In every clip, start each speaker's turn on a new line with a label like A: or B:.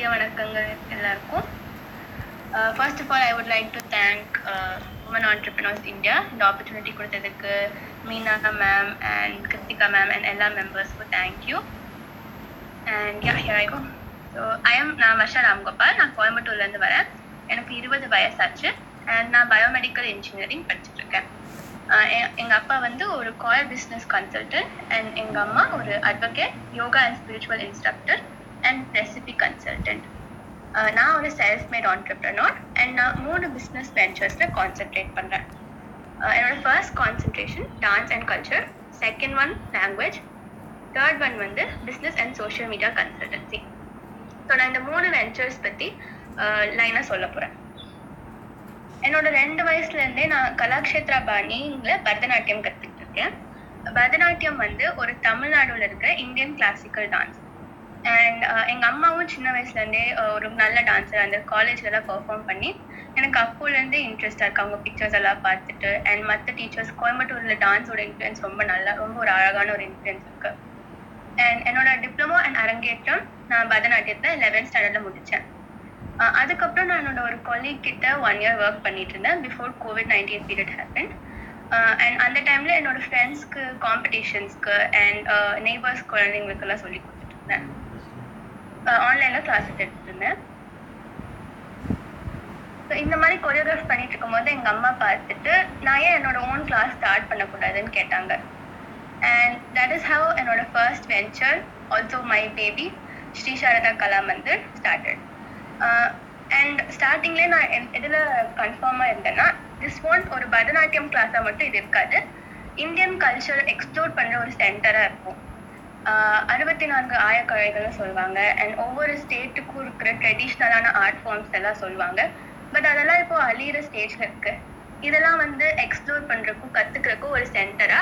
A: மதிய வணக்கங்கள் எல்லாருக்கும். First of all I would like to thank women entrepreneurs India இந்த ஆப்பர்ச்சுனிட்டி கொடுத்ததுக்கு Meena ma'am and Krithika ma'am and எல்லா மெம்பர்ஸ்க்கும் thank you and yeah here I go so I am நான் வர்ஷா ராம்கோபால் நான் கோயம்புத்தூர்லேருந்து வரேன். எனக்கு இருபது வயசாச்சு. அண்ட் நான் பயோமெடிக்கல் இன்ஜினியரிங் படிச்சுட்டு இருக்கேன் uh, எங்கள் அப்பா வந்து ஒரு கோயர் பிஸ்னஸ் கன்சல்டன்ட் அண்ட் எங்கள் அம்மா ஒரு advocate yoga and spiritual instructor and recipe consultant நான் ஒரு செல்ஃப் மேட் ஆண்டர்பிரனர் அண்ட் நான் மூணு பிஸ்னஸ் வெஞ்சர்ஸில் கான்சென்ட்ரேட் பண்ணுறேன் என்னோட first concentration dance and culture second one language third one வந்து business and social media consultancy so நான் இந்த மூணு வெஞ்சர்ஸ் பற்றி லைனாக uh, சொல்ல போகிறேன் என்னோட ரெண்டு வயசுலேருந்தே நான் கலாக்ஷேத்ரா பாணிங்கள பரதநாட்டியம் கற்றுக்கிட்டு இருக்கேன். பரதநாட்டியம் வந்து ஒரு தமிழ்நாடுல இருக்கிற Indian classical dance and uh, எங்க அம்மாவும் சின்ன வயசுல இருந்தே uh, ஒரு நல்ல டான்ஸர் அந்த காலேஜ்ல எல்லாம் பெர்ஃபார்ம் பண்ணி எனக்கு அப்போல இருந்தே இன்ட்ரெஸ்டா இருக்கு. அவங்க பிக்சர்ஸ் எல்லாம் பார்த்துட்டு அண்ட் மற்ற டீச்சர்ஸ் கோயம்புத்தூர்ல டான்ஸோட இன்ஃப்ளூயன்ஸ் ரொம்ப நல்லா ரொம்ப ஒரு அழகான ஒரு இன்ஃப்ளூயன்ஸ் இருக்கு. அண்ட் என்னோட டிப்ளமோ அண்ட் அரங்கேற்றம் நான் பரதநாட்டியத்தை லெவன்த் ஸ்டாண்டர்ட்ல முடிச்சேன். அதுக்கப்புறம் நான் என்னோட ஒரு கொலீக் கிட்ட ஒன் இயர் ஒர்க் பண்ணிட்டு இருந்தேன் before COVID nineteen period happen and அந்த டைம்ல என்னோட ஃப்ரெண்ட்ஸ்க்கு காம்படிஷன்ஸ்க்கு அண்ட் நெய்பர்ஸ் குழந்தைங்களுக்கெல்லாம் சொல்லி கொடுத்துட்டு இருந்தேன். ஆன்லைனில் கிளாஸ் எடுத்துருந்தேன். இருந்தேன் இந்த மாதிரி கொரியோகிராஃப் பண்ணிட்டு இருக்கும்போது எங்கள் அம்மா பார்த்துட்டு நான் ஏன் என்னோட ஓன் கிளாஸ் ஸ்டார்ட் பண்ணக்கூடாதுன்னு கேட்டாங்க. அண்ட் தட் இஸ் ஹவ் என்னோட first venture also my baby Sri Sharada Kala Mandir started and ஸ்டார்டிங்லேயே நான் என்- கன்ஃபார்மாக இருந்தேன்னா திஸ் ஒன் ஒரு பரதநாட்டியம் கிளாஸாக மட்டும் இது இருக்காது. இந்தியன் கல்ச்சர் எக்ஸ்ப்ளோர் பண்ணுற ஒரு சென்டராக இருக்கும். அறுபத்தி நான்கு ஆயக்கலைகளும் சொல்லுவாங்க. அண்ட் ஒவ்வொரு ஸ்டேட்டுக்கும் இருக்கிற ட்ரெடிஷ்னலான ஆர்ட் ஃபார்ம்ஸ் எல்லாம் சொல்லுவாங்க. பட் அதெல்லாம் இப்போ அழியிற ஸ்டேஜ்ல இருக்கு. இதெல்லாம் வந்து எக்ஸ்ப்ளோர் பண்றதுக்கும் கத்துக்கிறதுக்கும் ஒரு சென்டரா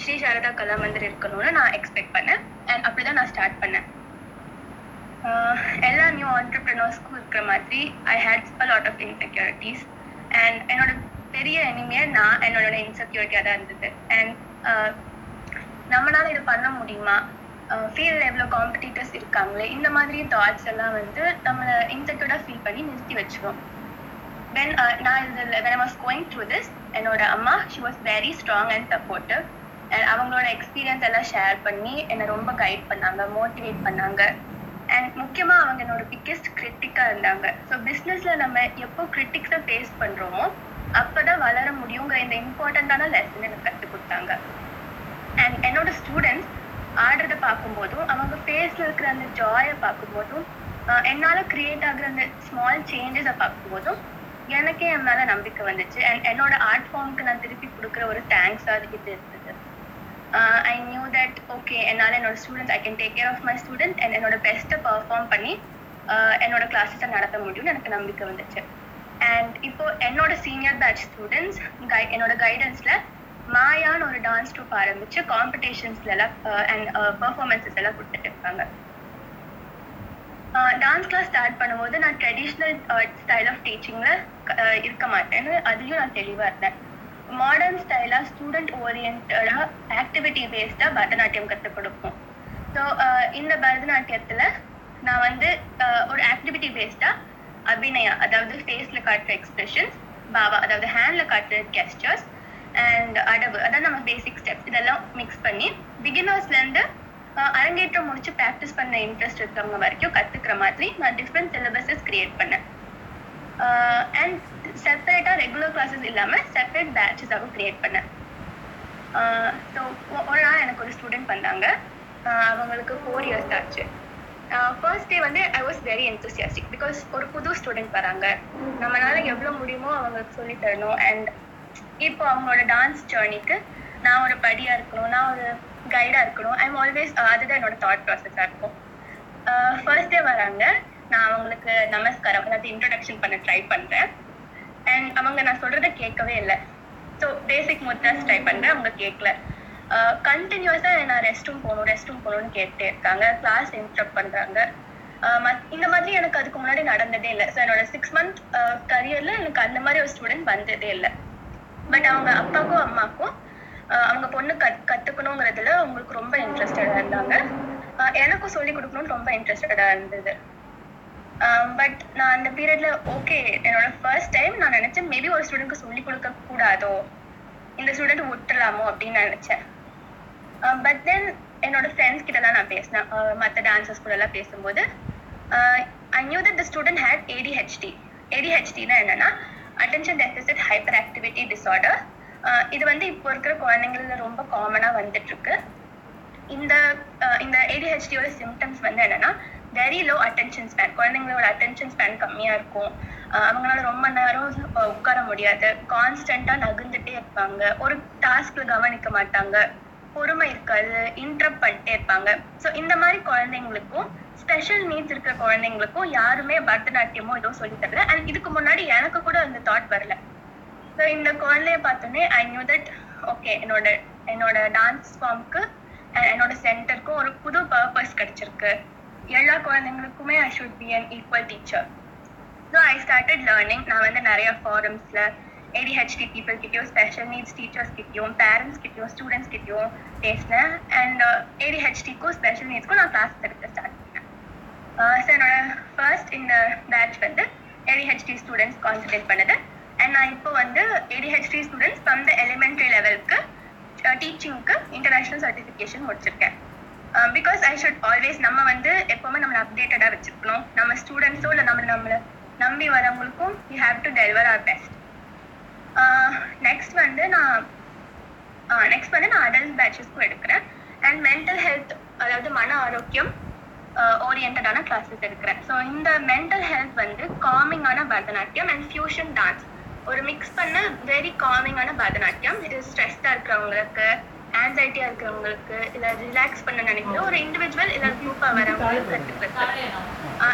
A: ஸ்ரீ சாரதா கலா மந்திர் இருக்கணும்னு நான் எக்ஸ்பெக்ட் பண்ணேன். அண்ட் அப்படிதான் நான் ஸ்டார்ட் பண்ணேன். எல்லா நியூ ஆண்டர்பிரினர்ஸ்க்கும் இருக்கிற மாதிரி I had a lot of insecurities and என்னோட பெரிய எனிமையை நான் என்னோட இன்செக்யூரிட்டியாக தான் இருந்தது. அண்ட் நம்மளால இதை பண்ண முடியுமா? ஃபீல்டில் எவ்வளோ காம்படிட்டர்ஸ் இருக்காங்களே இந்த மாதிரி தாட்ஸ் எல்லாம் வந்து நம்மளை இன்செக்யூர்டாக ஃபீல் பண்ணி நிறுத்தி வச்சிரும். தென் நான் இதில் when I was going this என்னோட அம்மா she was very strong and supportive and அவங்களோட எக்ஸ்பீரியன்ஸ் எல்லாம் ஷேர் பண்ணி என்னை ரொம்ப கைட் பண்ணாங்க மோட்டிவேட் பண்ணாங்க. அண்ட் முக்கியமாக அவங்க என்னோட பிக்கெஸ்ட் கிரிட்டிக்காக இருந்தாங்க. ஸோ பிஸ்னஸில் நம்ம எப்போ கிரிட்டிக்ஸை ஃபேஸ் பண்ணுறோமோ அப்போ தான் வளர முடியுங்கிற இந்த இம்பார்ட்டண்ட்டான லெசன் எனக்கு கற்றுக் கொடுத்தாங்க. அண்ட் என்னோட ஸ்டூடெண்ட்ஸ் ஆடுறத பார்க்கும்போதும் அவங்க ஃபேஸில் இருக்கிற அந்த ஜாயை பார்க்கும்போதும் என்னால் என்னால கிரியேட் ஆகுற அந்த ஸ்மால் சேஞ்சஸை பார்க்கும்போதும் எனக்கே என் மேல நம்பிக்கை வந்துச்சு. அண்ட் என்னோட ஆர்ட் ஃபார்முக்கு நான் திருப்பி கொடுக்குற ஒரு தேங்க்ஸ் அது இது இருந்தது. ஐ நியூ தட் ஓகே என்னால் என்னோட students I can take care of my student and என்னோட பெஸ்ட்டை பர்ஃபார்ம் பண்ணி என்னோட கிளாஸஸை நடத்த முடியும்னு எனக்கு நம்பிக்கை வந்துச்சு. அண்ட் இப்போ என்னோட சீனியர் பேட்ச் ஸ்டூடெண்ட்ஸ் கை என்னோட கைடன்ஸ்ல மாயான்னு ஒரு டான்ஸ் ட்ரூப் ஆரம்பிச்சு காம்படிஷன்ஸ்ல எல்லாம் அண்ட் பர்ஃபார்மன்சஸ் எல்லாம் கொடுத்துட்டு இருக்காங்க டான்ஸ் கிளாஸ் ஸ்டார்ட் பண்ணும்போது நான் ட்ரெடிஷ்னல் ஸ்டைல் ஆஃப் டீச்சிங்ல இருக்க மாட்டேன்னு அதுலயும் நான் தெளிவா இருந்தேன். மாடர்ன் ஸ்டைலா ஸ்டூடெண்ட் ஓரியன்டா ஆக்டிவிட்டி பேஸ்டா பரதநாட்டியம் கற்றுக் கொடுப்போம். ஸோ இந்த பரதநாட்டியத்துல நான் வந்து ஒரு ஆக்டிவிட்டி பேஸ்டா அபிநயா அதாவது ஃபேஸ்ல காட்டுற எக்ஸ்பிரஷன்ஸ் பாவா அதாவது ஹேண்ட்ல காட்டுற கெஸ்டர்ஸ் அண்ட் அடவு அதான் நம்ம பேசிக் ஸ்டெப்ஸ் இதெல்லாம் மிக்ஸ் பண்ணி பிகினர்ஸ்ல இருந்து அரங்கேற்றம் முடிச்சு ப்ராக்டிஸ் பண்ண இன்ட்ரெஸ்ட் இருக்கிறவங்க வரைக்கும் கத்துக்கிற மாதிரி நான் டிஃப்ரெண்ட் சிலபஸஸ் கிரியேட் பண்ணேன். அண்ட் செப்பரேட்டா ரெகுலர் கிளாஸஸ் இல்லாம செப்பரேட் பேட்சஸாகவும் கிரியேட் பண்ணேன். ஸோ ஒரு நாள் எனக்கு ஒரு ஸ்டூடெண்ட் வந்தாங்க. அவங்களுக்கு ஃபோர் இயர்ஸ் ஆச்சு. ஃபர்ஸ்ட் டே வந்து I was very enthusiastic because ஒரு புது ஸ்டூடெண்ட் வராங்க. நம்மளால எவ்வளோ முடியுமோ அவங்களுக்கு சொல்லி தரணும். அண்ட் இப்போ அவங்களோட டான்ஸ் ஜேர்னிக்கு நான் ஒரு படியா இருக்கணும் நான் ஒரு கைடா இருக்கணும். ஐம் ஆல்வேஸ் அதுதான் என்னோட தாட் ப்ராசஸாக இருக்கும். ஃபர்ஸ்ட் டே வராங்க. நான் அவங்களுக்கு நமஸ்காரம் அதாவது இன்ட்ரடக்ஷன் பண்ண ட்ரை பண்றேன். அண்ட் அவங்க நான் சொல்கிறத கேட்கவே இல்லை. ஸோ பேசிக் முத்தாஸ் ட்ரை பண்றேன். அவங்க கேட்கல. கண்டினியூஸா நான் ரெஸ்ட் ரூம் போகணும் ரெஸ்ட் ரூம் போகணும்னு கேட்டே இருக்காங்க. கிளாஸ் இன்டரப்ட் பண்றாங்க. மத்- இந்த மாதிரி எனக்கு அதுக்கு முன்னாடி நடந்ததே இல்லை. ஸோ என்னோட சிக்ஸ் மந்த் கரியர்ல எனக்கு அந்த மாதிரி ஒரு ஸ்டூடெண்ட் வந்ததே இல்லை. பட் அவங்க அப்பாவுக்கும் அம்மாக்கும் ஆஹ் அவங்க பொண்ணு கத் கத்துக்கணுங்கிறதுல அவங்களுக்கு ரொம்ப இன்ட்ரெஸ்டடா இருந்தாங்க. எனக்கும் சொல்லி கொடுக்கணும்னு ரொம்ப இன்ட்ரெஸ்டடா இருந்தது. பட் நான் அந்த பீரியட்ல ஓகே என்னோட ஃபர்ஸ்ட் டைம் நான் நினைச்சேன் மேபி ஒரு ஸ்டூடெண்ட்க்கு சொல்லி கொடுக்க கூடாதோ? இந்த ஸ்டூடெண்ட் விட்டுலாமோ அப்படின்னு நான் நினைச்சேன். பட் தென் என்னோட ஃப்ரெண்ட்ஸ் கிட்ட தான் நான் பேசினேன். மற்ற டான்சர்ஸ் கூட எல்லாம் பேசும்போது I knew that the student had ADHD ஏடிஹெச்டினா என்னன்னா attention deficit hyper activity disorder இது வந்து இப்போ இருக்கிற குழந்தைங்கள ரொம்ப காமனாக வந்துட்டு இருக்கு இந்த uh, இந்த ஏடிஹெச்டியோட சிம்டம்ஸ் வந்து என்னன்னா வெரி லோ அட்டென்ஷன் ஸ்பேன் குழந்தைங்களோட அட்டென்ஷன் ஸ்பேன் கம்மியாக இருக்கும். Uh, அவங்களால ரொம்ப நேரம் uh, உட்கார முடியாது. கான்ஸ்டன்டா நகர்ந்துட்டே இருப்பாங்க. ஒரு டாஸ்க்ல கவனிக்க மாட்டாங்க. பொறுமை இருக்காது. இன்ட்ரப் பண்ணிட்டே இருப்பாங்க. ஸோ இந்த மாதிரி குழந்தைங்களுக்கும் ஸ்பெஷல் நீட்ஸ் இருக்கிற குழந்தைங்களுக்கும் யாருமே பரதநாட்டியமோ ஏதோ சொல்லி தரல. அண்ட் இதுக்கு முன்னாடி எனக்கு கூட அந்த தாட் வரல. ஸோ இந்த குழந்தைய பார்த்தோன்னே ஐ நியூ தட் ஓகே என்னோட என்னோட டான்ஸ் ஃபார்முக்கு என்னோட சென்டருக்கும் ஒரு புது பர்பஸ் கிடைச்சிருக்கு. எல்லா குழந்தைங்களுக்குமே I should be an equal teacher so I started learning நான் வந்து நிறைய ஃபாரம்ஸில் ஏடிஹெச்டி பீப்புள் கிட்டயும் ஸ்பெஷல் நீட்ஸ் டீச்சர்ஸ் கிட்டயும் பேரண்ட்ஸ் கிட்டயும் ஸ்டூடெண்ட்ஸ் கிட்டயும் பேசினேன். அண்ட் ஏடிஹெச்டிக்கும் ஸ்பெஷல் நீட்ஸ்க்கும் நான் கிளாஸ் எடுக்க ஸ்டார்ட் ஸோ என்னோட ஃபர்ஸ்ட் இந்த பேட்ச் வந்து ஏடிஹெச்டி ஸ்டூடெண்ட்ஸ் கான்சன்ட்ரேட் பண்ணுது. அண்ட் நான் இப்போ வந்து ADHD students from the elementary லெவலுக்கு டீச்சிங்க்கு இன்டர்நேஷ்னல் சர்டிஃபிகேஷன் முடிச்சிருக்கேன். பிகாஸ் ஐ ஷுட் ஆல்வேஸ் நம்ம வந்து எப்போவுமே நம்மளை அப்டேட்டடாக வச்சுருக்கணும் நம்ம ஸ்டூடெண்ட்ஸோ இல்லை நம்ம நம்மளை நம்பி வரவங்களுக்கும் you have to deliver our best next வந்து நான் நெக்ஸ்ட் வந்து நான் அடல்ட் பேட்சஸ்க்கும் எடுக்கிறேன். அண்ட் மென்டல் ஹெல்த் அதாவது மன ஆரோக்கியம் ஓரியன்டான கிளாஸஸ் எடுக்கிறேன். ஸோ இந்த மென்டல் ஹெல்த் வந்து காமிங்கான பரதநாட்டியம் அண்ட் ஃபியூஷன் டான்ஸ் ஒரு மிக்ஸ் பண்ண வெரி காமிங்கான பரதநாட்டியம். இது ஸ்ட்ரெஸ்டாக இருக்கிறவங்களுக்கு ஆன்சைட்டியாக இருக்கிறவங்களுக்கு இல்லை ரிலாக்ஸ் பண்ண நினைக்கிற ஒரு இண்டிவிஜுவல் இல்லை குரூப்பாக வரவங்களுக்கு கற்றுக்கிறது.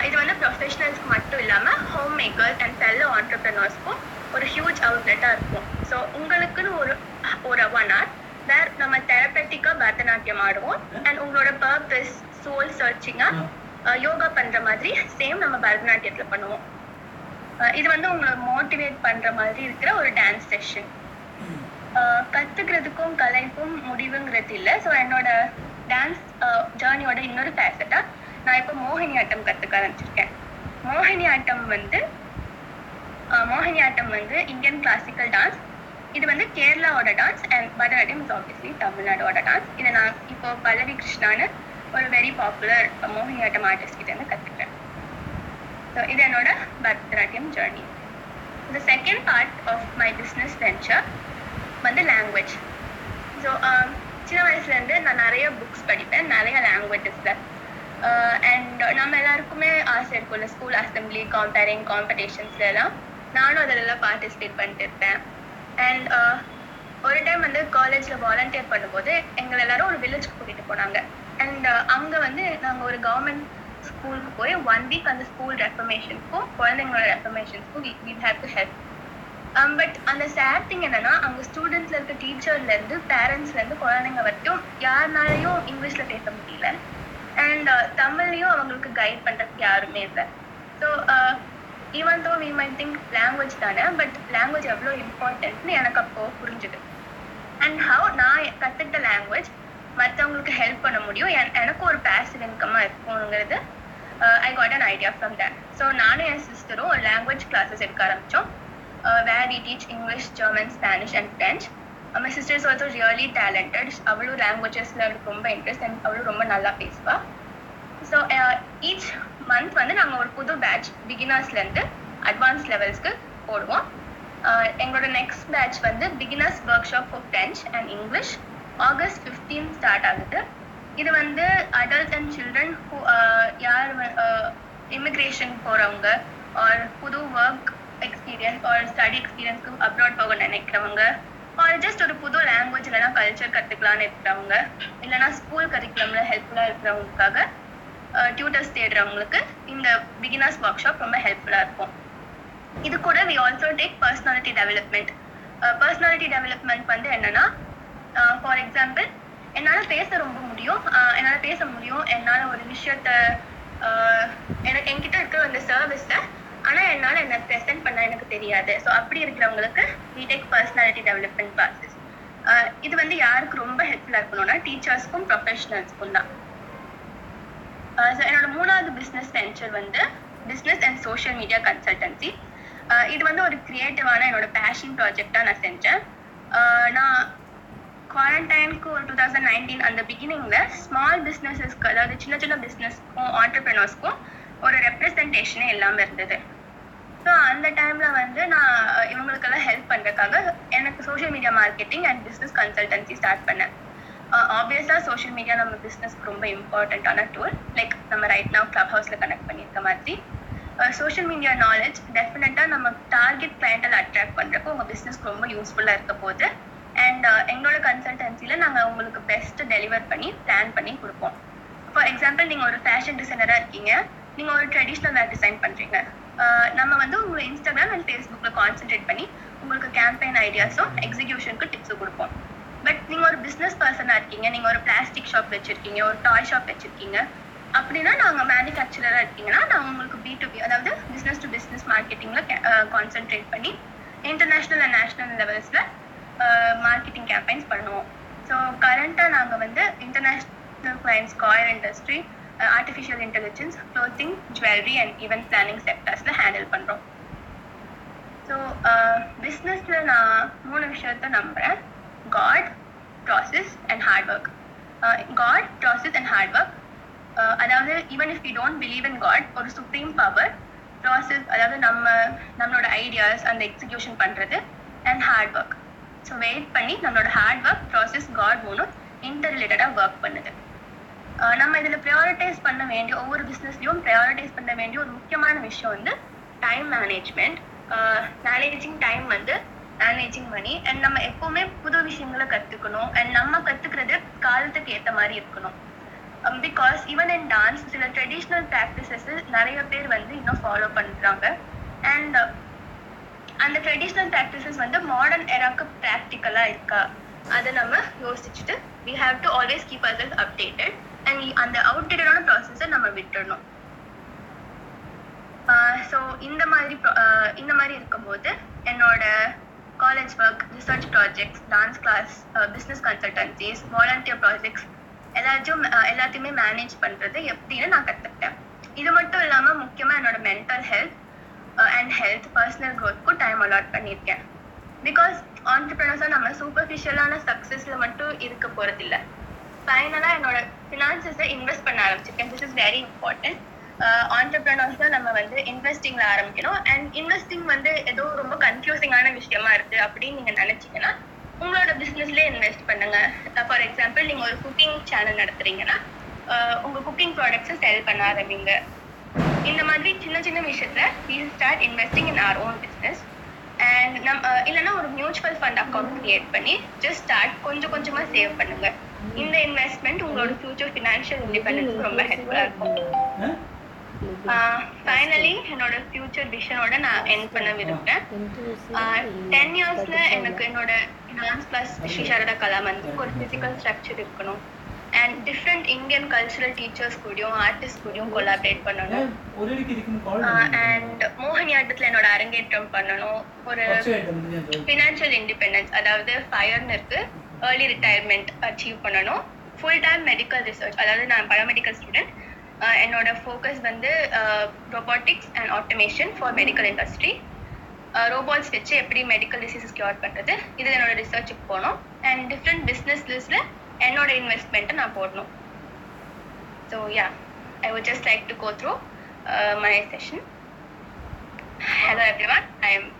A: இது வந்து ப்ரொஃபஷனல்ஸ்க்கு மட்டும் இல்லாமல் ஹோம் மேக்கர்ஸ் அண்ட் ஃபெல்லோ ஆண்டர்பிரினர்ஸ்க்கும் ஒரு ஹியூஜ் அவுட்லெட்டாக இருக்கும். ஸோ உங்களுக்குன்னு ஒரு ஒரு ஒன் ஹவர் வேர் நம்ம தெரப்பட்டிக்காக பரதநாட்டியம் ஆடுவோம். அண்ட் உங்களோட பர்பஸ் சோல் சர்ச்சிங்காக யோகா பண்ணுற மாதிரி சேம் நம்ம பரதநாட்டியத்தில் பண்ணுவோம். இது வந்து உங்களை மோட்டிவேட் பண்ணுற மாதிரி இருக்கிற ஒரு டான்ஸ் செஷன் கத்துக்கிறதுக்கும் கலைக்கும் முடிவுங்கிறது இல்லை. ஸோ என்னோட டான்ஸ் ஜேர்னியோட இன்னொரு ஃபேசட்டா நான் இப்போ மோகினி ஆட்டம் கற்றுக்க ஆரம்பிச்சிருக்கேன். மோகினி ஆட்டம் வந்து மோகினி ஆட்டம் வந்து இந்தியன் கிளாசிக்கல் டான்ஸ் இது வந்து கேரளாவோட dance and Bharatanatyam is obviously தமிழ்நாடோட dance இதை நான் இப்போ பல்லவி கிருஷ்ணான்னு ஒரு வெரி பாப்புலர் மோகினியாட்டம் ஆர்டிஸ்ட் கிட்ட இருந்து கற்றுக்கிறேன் ஸோ இது என்னோட Bharatanatyam journey the second part of my business venture வந்து லாங்குவேஜ் ஸோ சின்ன வயசுலேருந்து நான் நிறைய புக்ஸ் படிப்பேன் நிறைய லாங்குவேஜஸில் அண்ட் நம்ம எல்லாருக்குமே ஆசை இருக்கும்ல ஸ்கூல் அசம்பிளி காம்பேரிங் காம்படிஷன்ஸ்ல எல்லாம் நானும் அதிலெல்லாம் பார்ட்டிசிபேட் பண்ணிட்டு இருப்பேன் அண்ட் ஒரு டைம் வந்து காலேஜில் வாலண்டியர் பண்ணும்போது எங்களை எல்லாரும் ஒரு வில்லேஜ்க்கு கூட்டிகிட்டு போனாங்க அண்ட் uh, அங்கே வந்து நாங்கள் ஒரு கவர்மெண்ட் ஸ்கூலுக்கு போய் ஒன் வீக் அந்த ஸ்கூல் ரெஃபர்மேஷனுக்கும் குழந்தைங்களோட ரெஃபர்மேஷனுக்கும் we have to help but அந்த சேட் திங் என்னன்னா அங்க ஸ்டூடெண்ட்ஸ்ல இருக்க டீச்சர்ல இருந்து பேரண்ட்ஸ்ல இருந்து குழந்தைங்க வரைக்கும் யாருனாலையும் இங்கிலீஷ்ல பேச முடியல. அண்ட் uh, தமிழ்லயும் அவங்களுக்கு கைட் பண்றதுக்கு யாருமே இல்லை. So even though we my think language தானே பட் லாங்குவேஜ் எவ்வளோ இம்பார்ட்டன்ட்னு எனக்கு அப்போ புரிஞ்சுது. அண்ட் ஹவு நான் கற்றுக்கிட்ட லாங்குவேஜ் மற்றவங்களுக்கு ஹெல்ப் பண்ண முடியும். என்- எனக்கும் ஒரு பேசிவ் இன்கமாக இருக்குங்கிறது I got an idea from that so நானும் என் சிஸ்டரும் ஒரு லாங்குவேஜ் கிளாஸஸ் எடுக்க ஆரம்பித்தோம் where we teach English German Spanish and French my sister is also really talented அவளும் லாங்குவேஜஸில் அவளுக்கு ரொம்ப இன்ட்ரெஸ்ட் அண்ட் அவளும் ரொம்ப நல்லா பேசுவா. ஸோ ஈச் மந்த் வந்து நாங்கள் ஒரு புது பேட்ச் பிகினர்ஸ்லேருந்து அட்வான்ஸ் லெவல்ஸ்க்கு போடுவோம். Uh, எங்களோட நெக்ஸ்ட் பேட்ச் வந்து beginners workshop for French and English August fifteen start ஆகுது. இது வந்து அடல்ட் அண்ட் சில்ட்ரன் யார் இமிக்ரேஷன் போகிறவங்க ஆர் புது ஒர்க் எக்ஸ்பீரியன்ஸ் ஆர் ஸ்டடி எக்ஸ்பீரியன்ஸ்க்கு அப்ராட் போக நினைக்கிறவங்க ஆர் ஜஸ்ட் ஒரு புது லாங்குவேஜ் இல்லைனா கல்ச்சர் கற்றுக்கலான்னு இருக்கிறவங்க இல்லைனா ஸ்கூல் கரிக்குலமில் ஹெல்ப்ஃபுல்லாக இருக்கிறவங்களுக்காக uh, டியூட்டர்ஸ் தேடுறவங்களுக்கு இந்த பிகினர்ஸ் ஒர்க் ஷாப் ரொம்ப ஹெல்ப்ஃபுல்லாக இருக்கும். இது கூட we also take personality development personality development வந்து என்னன்னா ஃபார் எக்ஸாம்பிள் என்னால் பேச ரொம்ப முடியும். என்னால் பேச முடியும். என்னால் ஒரு விஷயத்த எனக்கு என்கிட்ட இருக்கிற அந்த சர்வீஸை ஆனால் என்னால் என்ன ப்ரெசென்ட் பண்ண எனக்கு தெரியாது. ஸோ அப்படி இருக்கிறவங்களுக்கு பிடெக் பர்சனாலிட்டி டெவலப்மெண்ட் கிளாஸஸ் இது வந்து யாருக்கு ரொம்ப ஹெல்ப்ஃபுல்லாக இருக்கணும்னா டீச்சர்ஸ்க்கும் ப்ரொஃபஷனல்ஸ்க்கும் தான். ஸோ என்னோட மூணாவது பிஸ்னஸ் வெஞ்சர் வந்து business and social media consultancy இது வந்து ஒரு கிரியேட்டிவான என்னோட பேஷன் ப்ராஜெக்டாக நான் செஞ்சேன். நான் குவாரண்டைனுக்கு ஒரு டூ தௌசண்ட் நைன்டீன் அந்த பிகினிங்கில் ஸ்மால் பிஸ்னஸஸ்க்கு அதாவது சின்ன சின்ன பிஸ்னஸ்க்கும் ஆண்டர்பிரினர்ஸ்க்கும் ஒரு ரெப்ரசன்டேஷனே இல்லாமல் இருந்தது. ஸோ அந்த டைமில் வந்து நான் இவங்களுக்கெல்லாம் ஹெல்ப் பண்ணுறதுக்காக எனக்கு social media marketing and business consultancy start பண்ணேன். ஆப்வியஸாக சோஷியல் மீடியா நம்ம பிஸ்னஸ்க்கு ரொம்ப இம்பார்ட்டண்ட்டான டூல் லைக் நம்ம ரைட் now கிளப் ஹவுஸில் கனெக்ட் பண்ணியிருக்க மாதிரி. சோஷியல் மீடியா நாலேஜ் டெஃபினட்டாக நம்ம டார்கெட் கிளைண்டல் அட்ராக்ட் பண்ணுறப்போ உங்கள் பிஸ்னஸ்க்கு ரொம்ப யூஸ்ஃபுல்லாக இருக்க போகுது. அண்ட் uh, எங்களோட கன்சல்டன்சியில் நாங்கள் உங்களுக்கு பெஸ்ட் டெலிவர் பண்ணி பிளான் பண்ணி கொடுப்போம். ஃபார் எக்ஸாம்பிள் நீங்கள் ஒரு ஃபேஷன் டிசைனராக இருக்கீங்க. நீங்கள் ஒரு ட்ரெடிஷ்னல் வேர் டிசைன் பண்ணுறீங்க நம்ம வந்து உங்கள் இன்ஸ்டாகிராம் அண்ட் ஃபேஸ்புக்கில் கான்சென்ட்ரேட் பண்ணி உங்களுக்கு கேம்பெயின் ஐடியாஸும் எக்ஸிக்யூஷனுக்கு டிப்ஸும் கொடுப்போம். பட் நீங்கள் ஒரு பிஸ்னஸ் பர்சனாக இருக்கீங்க. நீங்கள் ஒரு பிளாஸ்டிக் ஷாப் வச்சுருக்கீங்க ஒரு டாய் ஷாப் வச்சுருக்கீங்க. அப்படின்னா நாங்கள் மேனுஃபேக்சரராக இருக்கீங்கன்னா நான் உங்களுக்கு பி டு பி அதாவது பிஸ்னஸ் டு பிஸ்னஸ் மார்க்கெட்டிங்கில் கான்சென்ட்ரேட் பண்ணி இன்டர்நேஷ்னல் அண்ட் நேஷ்னல் லெவல்ஸில் மார்க்கெட்டிங் கேம்பெயின்ஸ் பண்ணுவோம். ஸோ கரண்ட்டாக நாங்கள் வந்து international clients coir industry artificial intelligence clothing jewellery and event planning செக்டர்ஸில் handle பண்ணுறோம் ஸோ பிஸ்னஸில் நான் மூணு விஷயத்த நம்புகிறேன் God process and hard work God process and hard work அதாவது even if you don't believe in God ஒரு சுப்ரீம் பவர் ப்ராசஸ் அதாவது நம்ம நம்மளோட ஐடியாஸ் அந்த எக்ஸிக்யூஷன் பண்ணுறது and hard work so wait பண்ணி நம்மளோட ஹார்ட் ஒர்க் ப்ராசஸ் காட் மூணும் இன்டர் ரிலேட்டடாக ஒர்க் பண்ணுது. நம்ம இதில் ப்ரையாரிட்டைஸ் பண்ண வேண்டிய ஒவ்வொரு பிஸ்னஸ்லையும் ப்ரையாரிட்டைஸ் பண்ண வேண்டிய ஒரு முக்கியமான விஷயம் வந்து டைம் மேனேஜ்மெண்ட் மேனேஜிங் டைம் வந்து மேனேஜிங் மணி அண்ட் நம்ம எப்போவுமே புது விஷயங்களை கற்றுக்கணும் அண்ட் நம்ம கற்றுக்கிறது காலத்துக்கு ஏற்ற மாதிரி இருக்கணும். பிகாஸ் ஈவன் இன் டான்ஸ் சில ட்ரெடிஷ்னல் ப்ராக்டிசஸ் நிறைய பேர் வந்து இன்னும் ஃபாலோ பண்ணுறாங்க அண்ட் அந்த ட்ரெடிஷ்னல் ப்ராக்டிசஸ் வந்து மாடர்ன் எராக்கு ப்ராக்டிக்கலாக இருக்கா? அதை நம்ம யோசிச்சுட்டு we have to always keep other updated and அந்த அவுடேட்டடான ப்ராசஸை நம்ம விட்டுடணும் ஸோ இந்த மாதிரி இந்த மாதிரி இருக்கும்போது என்னோட college work research projects dance class business consultancies volunteer projects எல்லாத்தையும் எல்லாத்தையுமே மேனேஜ் பண்ணுறது எப்படின்னு நான் கற்றுக்கிட்டேன் இது மட்டும் இல்லாமல் முக்கியமாக என்னோட mental health and health personal க்ரோத்க்கும் time allot பண்ணியிருக்கேன். பிகாஸ் ஆண்டர்பிரினர்ஸாக நம்ம சூப்பர்ஃபிஷியலான சக்ஸஸில் மட்டும் இருக்க போகிறதில்ல ஃபைனலாக என்னோட ஃபினான்சஸை இன்வெஸ்ட் பண்ண ஆரம்பிச்சிருக்கேன். This is very important entrepreneurs தான் நம்ம வந்து இன்வெஸ்டிங்ல ஆரம்பிக்கணும். அண்ட் இன்வெஸ்டிங் வந்து ஏதோ ரொம்ப கன்ஃபியூசிங்கான விஷயமா இருக்கு அப்படின்னு நீங்க நினைச்சீங்கன்னா உங்களோட பிசினஸ்ல இன்வெஸ்ட் பண்ணுங்க. Uh, ஃபார் எக்ஸாம்பிள் நீங்க ஒரு குக்கிங் சேனல் நடத்துறீங்கன்னா உங்கள் உங்க குக்கிங் ப்ராடக்ட்ஸை செல் பண்ண ஆரம்பிங்க. இந்த மாதிரி சின்ன சின்ன விஷயத்துல we start investing in our own business and நம் அஹ் இல்லைன்னா ஒரு மியூச்சுவல் ஃபண்ட் அக்கௌண்ட் கிரியேட் பண்ணி ஜஸ்ட் ஸ்டார்ட் கொஞ்சம் கொஞ்சமா சேவ் பண்ணுங்க. இந்த இன்வெஸ்ட்மெண்ட் உங்களோட ஃபியூச்சர் ஃபினான்ஷியல் இண்டிபெண்டன்ஸ்க்கு ரொம்ப ஹெல்ப்ஃபுல்லா இருக்கும். ஃபைனலி என்னோட ஃபியூச்சர் விஷனோட நான் என் பண்ண விரும்புறேன். டென் இயர்ஸ்ல எனக்கு என்னோட டான்ஸ் கிளாஸ் ஸ்ரீ சாரதா கலா மந்திருக்கு ஒரு பிசிக்கல் ஸ்ட்ரக்சர் இருக்கணும். And different Indian cultural teachers கூடயும் ஆர்டிஸ்ட் கூடயும் கொலாபரேட் பண்ணணும். அண்ட் மோகினியாட்டத்துல என்னோட அரங்கேற்றம் பண்ணணும். ஒரு ஃபினான்ஷியல் இண்டிபெண்டன்ஸ் அதாவது ஃபயர்னு இருக்கு. ஏர்லி ரிட்டையர்மெண்ட் அச்சீவ் பண்ணணும். ஃபுல் டைம் மெடிக்கல் ரிசர்ச் அதாவது நான் பயோமெடிக்கல் ஸ்டூடெண்ட் என்னோட ஃபோக்கஸ் வந்து robotics and automation for medical industry robots வச்சு எப்படி மெடிக்கல் டிசீசஸ் கியூர் பண்ணுறது இது என்னோட ரிசர்ச்சுக்கு போகணும். அண்ட் டிஃப்ரெண்ட் பிஸ்னஸ் லிஸ்ட்டில் என்னோட இன்வெஸ்ட்மெண்ட்டை நான் போடணும். So yeah I would just like to go through my session hello everyone I am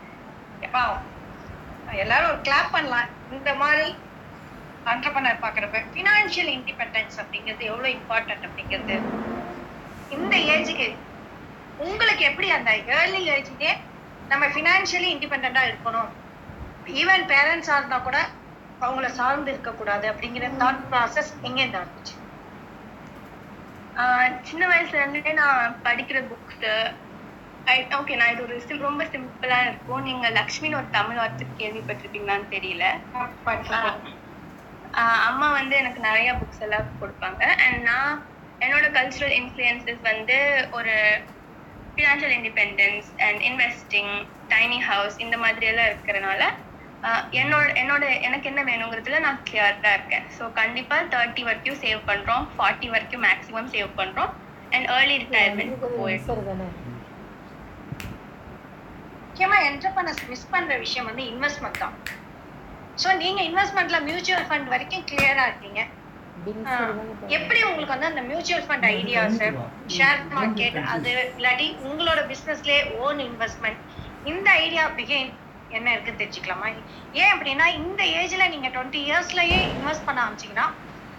B: எல்லாரும் ஒரு கிளாப் பண்ணலாம். இந்த மாதிரி ஆண்டர்பனர் பார்க்குறப்ப ஃபினான்ஷியல் இண்டிபெண்டன்ஸ் அப்படிங்கிறது எவ்வளோ இம்பார்ட்டன்ட் அப்படிங்கிறது. இந்த ஏஜுக்கு உங்களுக்கு எப்படி அந்த ஏர்லி ஏஜ்லேயே நம்ம ஃபினான்ஷியலி இண்டிபெண்ட்டாக இருக்கணும்? ஈவன் பேரண்ட்ஸாக இருந்தால் கூட அவங்கள சார்ந்து இருக்கக்கூடாது அப்படிங்கிற தாட் ப்ராசஸ் எங்கேருந்து ஆரம்பிச்சு
A: ஆஹ் சின்ன வயசுல இருந்தே நான் படிக்கிற புக்ஸ் ஓகே நான் இது ஒரு சிம் ரொம்ப சிம்பிளா இருக்கும். நீங்க லக்ஷ்மின்னு ஒரு தமிழ் வார்த்தை கேள்விப்பட்டிருப்பீங்களான்னு தெரியல. ஆஹ் அம்மா வந்து எனக்கு நிறைய புக்ஸ் எல்லாம் கொடுப்பாங்க. அண்ட் நான் என்னோட கல்ச்சுரல் இன்ஃப்ளூயன்சஸ் வந்து ஒரு financial independence and investing tiny house இந்த மாதிரி எல்லாம் இருக்கிறனால என்னோட என்னோட எனக்கு என்ன வேணுங்கிறதுல நான் கிளியராக இருக்கேன். ஸோ கண்டிப்பாக தேர்ட்டி வரைக்கும் சேவ் பண்ணுறோம் ஃபார்ட்டி வரைக்கும் மேக்ஸிமம் சேவ் பண்ணுறோம் அண்ட் ஏர்லி ரிட்டையர்மெண்ட் போயிடும்.
B: முக்கியமா என்டர்பிரனர்ஸ் மிஸ் பண்ற விஷயம் வந்து இன்வெஸ்ட்மெண்ட் தான். ஸோ நீங்க இன்வெஸ்ட்மெண்ட்ல மியூச்சுவல் ஃபண்ட் வரைக்கும் கிளியரா இருக்கீங்க. எப்படி உங்களுக்கு வந்து அந்த mutual fund ideas share market அது இல்லாட்டி உங்களோட பிசினஸ்லயே ஓன் இன்வெஸ்ட்மெண்ட் இந்த ஐடியா பிகைன் என்ன இருக்குன்னு தெரிஞ்சுக்கலாமா? ஏன் அப்படின்னா இந்த ஏஜ்ல நீங்க டுவெண்ட்டி இயர்ஸ்லயே இன்வெஸ்ட் பண்ண ஆரம்பிச்சீங்கன்னா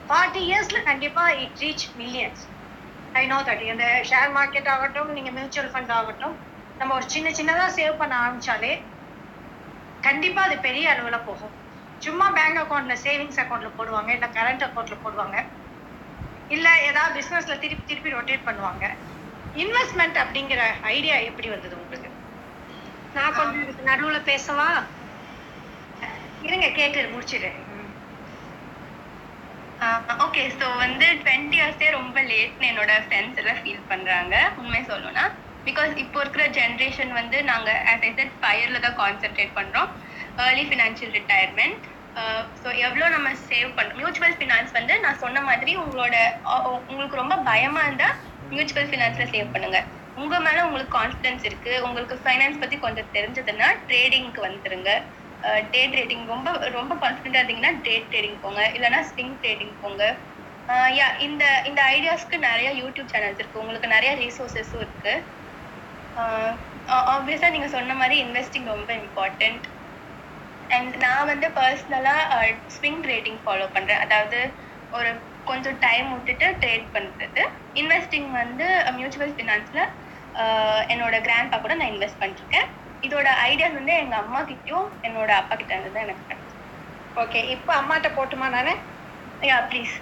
B: ஃபார்ட்டி இயர்ஸ்ல கண்டிப்பா it reach millions I know that இந்த ஷேர் மார்க்கெட் ஆகட்டும் நீங்க மியூச்சுவல் ஃபண்ட் ஆகட்டும் நம்ம ஒரு சின்ன சின்னதா சேவ் பண்ண ஆரம்பிச்சாலே கண்டிப்பா அது பெரிய அளவுல போகும். சும்மா பேங்க் அக்கௌண்ட்ல சேவிங்ஸ் அக்கௌண்ட்ல போடுவாங்க இல்ல கரண்ட் அக்கௌண்ட்ல போடுவாங்க இல்ல ஏதாவது பிசினஸ்ல திருப்பி திருப்பி ரொட்டேட் பண்ணுவாங்க. இன்வெஸ்ட்மெண்ட் அப்படிங்கிற ஐடியா எப்படி வந்தது உங்களுக்கு? நான் கொஞ்சம் நடுவுல பேசவா? இருங்க கேட்டு முடிச்சிடுறேன்.
A: ஓகே ஸோ வந்து டுவெண்ட்டி இயர்ஸே ரொம்ப லேட்னு என்னோட ஃப்ரெண்ட்ஸ் எல்லாம் ஃபீல் பண்ணுறாங்க உண்மை சொல்லணும்னா பிகாஸ் இப்போ இருக்கிற ஜென்ரேஷன் வந்து நாங்கள் ஆஸ் ஐ செட் ஃபயரில் தான் கான்சென்ட்ரேட் பண்ணுறோம் ஏர்லி ஃபினான்ஷியல் ரிட்டையர்மெண்ட் ஸோ எவ்வளோ நம்ம சேவ் பண்ணுறோம் மியூச்சுவல் ஃபினான்ஸ் வந்து நான் சொன்ன மாதிரி உங்களோட உங்களுக்கு ரொம்ப பயமாக இருந்தால் மியூச்சுவல் ஃபினான்ஸில் சேவ் பண்ணுங்க. உங்கள் மேலே உங்களுக்கு கான்ஃபிடன்ஸ் இருக்குது உங்களுக்கு ஃபைனான்ஸ் பற்றி கொஞ்சம் தெரிஞ்சதுன்னா ட்ரேடிங்க்கு வந்துருங்க. டே ட்ரேடிங் ரொம்ப ரொம்ப கான்ஃபிடென்ட்டாக இருந்தீங்கன்னா டே ட்ரேடிங் போங்க. இல்லைன்னா ஸ்விங் ட்ரேடிங் போங்க. யா இந்த இந்த ஐடியாஸ்க்கு நிறைய யூடியூப் சேனல்ஸ் இருக்கு. உங்களுக்கு நிறைய ரீசோர்ஸஸும் இருக்கு. ஆப்வியஸாக நீங்கள் சொன்ன மாதிரி இன்வெஸ்டிங் ரொம்ப இம்பார்ட்டண்ட் அண்ட் நான் வந்து பர்சனலாக ஸ்விங் ட்ரேடிங் ஃபாலோ பண்ணுறேன் அதாவது ஒரு கொஞ்சம் டைம் விட்டுட்டு ட்ரேட் பண்ணுறது இன்வெஸ்டிங் வந்து மியூச்சுவல் ஃபினான்ஸில் என்னோட கிராண்ட்பா கூட நான் இன்வெஸ்ட் பண்ணிருக்கேன். இதோட ஐடியாஸ் வந்து எங்கள் அம்மா கிட்டயும் என்னோட அப்பா கிட்ட இருந்து தான் எனக்கு
B: ஓகே இப்போ அம்மாட்ட போட்டுமா நானு?
A: யா ப்ளீஸ்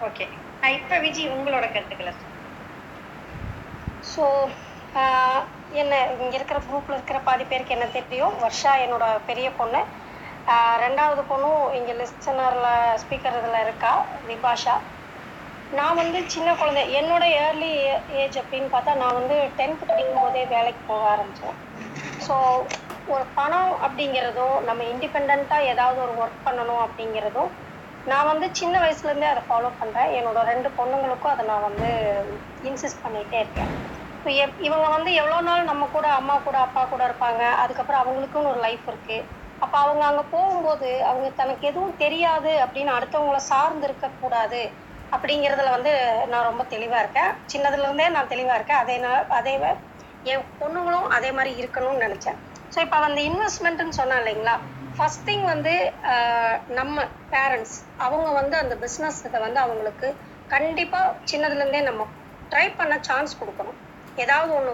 B: ஓகே நான் இப்போ விஜி உங்களோட கருத்துக்களை சொல்லுங்க.
C: ஸோ என்ன இங்கே இருக்கிற குரூப்பில் இருக்கிற பாதி பேருக்கு என்ன தெரியும்? வர்ஷா என்னோட பெரிய பொண்ணு. ரெண்டாவது பொண்ணும் இங்கே லிஸ்டனரில் ஸ்பீக்கர் இதில் இருக்கா விபாஷா. நான் வந்து சின்ன குழந்தை. என்னோட ஏர்லி ஏஜ் அப்படின்னு பார்த்தா நான் வந்து டென்த் படிக்கும் போதே வேலைக்கு போக ஆரம்பித்தேன் ஸோ ஒரு பணம் அப்படிங்கிறதும் நம்ம இண்டிபெண்ட்டாக ஏதாவது ஒரு ஒர்க் பண்ணணும் அப்படிங்கிறதோ நான் வந்து சின்ன வயசுலேருந்தே அதை ஃபாலோ பண்ணுறேன் என்னோட ரெண்டு பொண்ணுங்களுக்கும் அதை நான் வந்து இன்சிஸ்ட் பண்ணிகிட்டே இருக்கேன். இப்போ எப் இவங்க வந்து எவ்வளோ நாள் நம்ம கூட அம்மா கூட அப்பா கூட இருப்பாங்க. அதுக்கப்புறம் அவங்களுக்குன்னு ஒரு லைஃப் இருக்குது அப்போ அவங்க அங்கே போகும்போது அவங்க தனக்கு எதுவும் தெரியாது அப்படின்னு அடுத்தவங்கள சார்ந்து இருக்கக்கூடாது. அப்படிங்கிறதுல வந்து நான் ரொம்ப தெளிவாக இருக்கேன். சின்னதுலேருந்தே நான் தெளிவாக இருக்கேன். அதே நான் அதே என் பொண்ணுங்களும் அதே மாதிரி இருக்கணும்னு நினச்சேன். ஸோ இப்போ வந்து இன்வெஸ்ட்மெண்ட்டுன்னு சொன்னேன் இல்லைங்களா? ஃபர்ஸ்ட் திங் வந்து நம்ம பேரண்ட்ஸ் அவங்க வந்து அந்த பிஸ்னஸ் இதை வந்து அவங்களுக்கு கண்டிப்பாக சின்னதுலேருந்தே நம்ம ட்ரை பண்ண சான்ஸ் கொடுக்கணும். ஏதாவது ஒன்று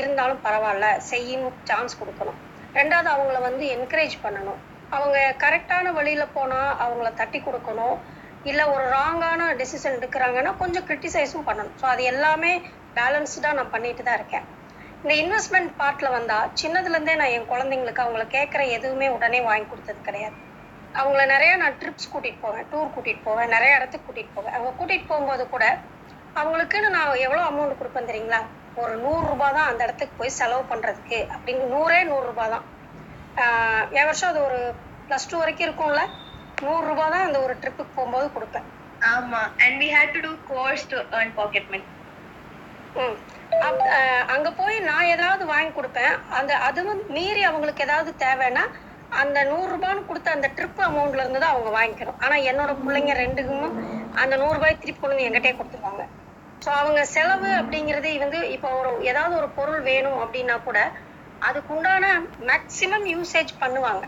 C: இருந்தாலும் பரவாயில்ல செய்யணும் சான்ஸ் கொடுக்கணும். ரெண்டாவது அவங்கள வந்து என்கரேஜ் பண்ணணும். அவங்க கரெக்டான வழியில் போனால் அவங்கள தட்டி கொடுக்கணும். இல்லை ஒரு ராங்கான டெசிஷன் எடுக்கிறாங்கன்னா கொஞ்சம் கிரிட்டிசைஸும் பண்ணணும். ஸோ அது எல்லாமே பேலன்ஸ்டாக நான் பண்ணிட்டு தான் இருக்கேன். இந்த இன்வெஸ்ட்மெண்ட் பார்ட்டில் வந்தால் சின்னதுலேருந்தே நான் என் குழந்தைங்களுக்கு அவங்கள கேட்குற எதுவுமே உடனே வாங்கி கொடுத்தது கிடையாது. அவங்கள நிறைய நான் ட்ரிப்ஸ் கூட்டிகிட்டு போவேன் டூர் கூட்டிகிட்டு போவேன் நிறைய இடத்துக்கு கூட்டிகிட்டு போவேன். அவங்க கூட்டிகிட்டு போகும்போது கூட அவங்களுக்குன்னு நான் எவ்வளோ அமௌண்ட் கொடுப்பேன் தெரியுங்களா? ஒரு நூறுரூபா தான் அந்த இடத்துக்கு போய் செலவு பண்ணுறதுக்கு அப்படின்னு நூறே நூறுரூபா தான். என் வருஷம் அது ஒரு ப்ளஸ் டூ வரைக்கும் இருக்கும்ல? நூறுரூபா தான் அந்த ஒரு ட்ரிப்புக்கு போகும்போது கொடுப்பேன்.
A: ஆமா. And we had to do course to earn pocket money
C: ம். அங்க போய் நான் ஏதாவது வாங்கி கொடுப்பேன். அந்த அது வந்து மீறி அவங்களுக்கு ஏதாவது தேவைன்னா அந்த நூறு ரூபான்னு கொடுத்த அந்த ட்ரிப் அமௌண்ட்ல இருந்து தான் அவங்க வாங்கிக்கணும். ஆனா என்னோட பிள்ளைங்க ரெண்டுக்கும் அந்த நூறு ரூபாய் திருப்பி கொண்டு வந்து என்கிட்டயே கொடுத்துருவாங்க. ஸோ அவங்க செலவு அப்படிங்கிறது வந்து இப்போ ஒரு ஏதாவது ஒரு பொருள் வேணும் அப்படின்னா கூட அதுக்குண்டான மேக்சிமம் யூசேஜ் பண்ணுவாங்க.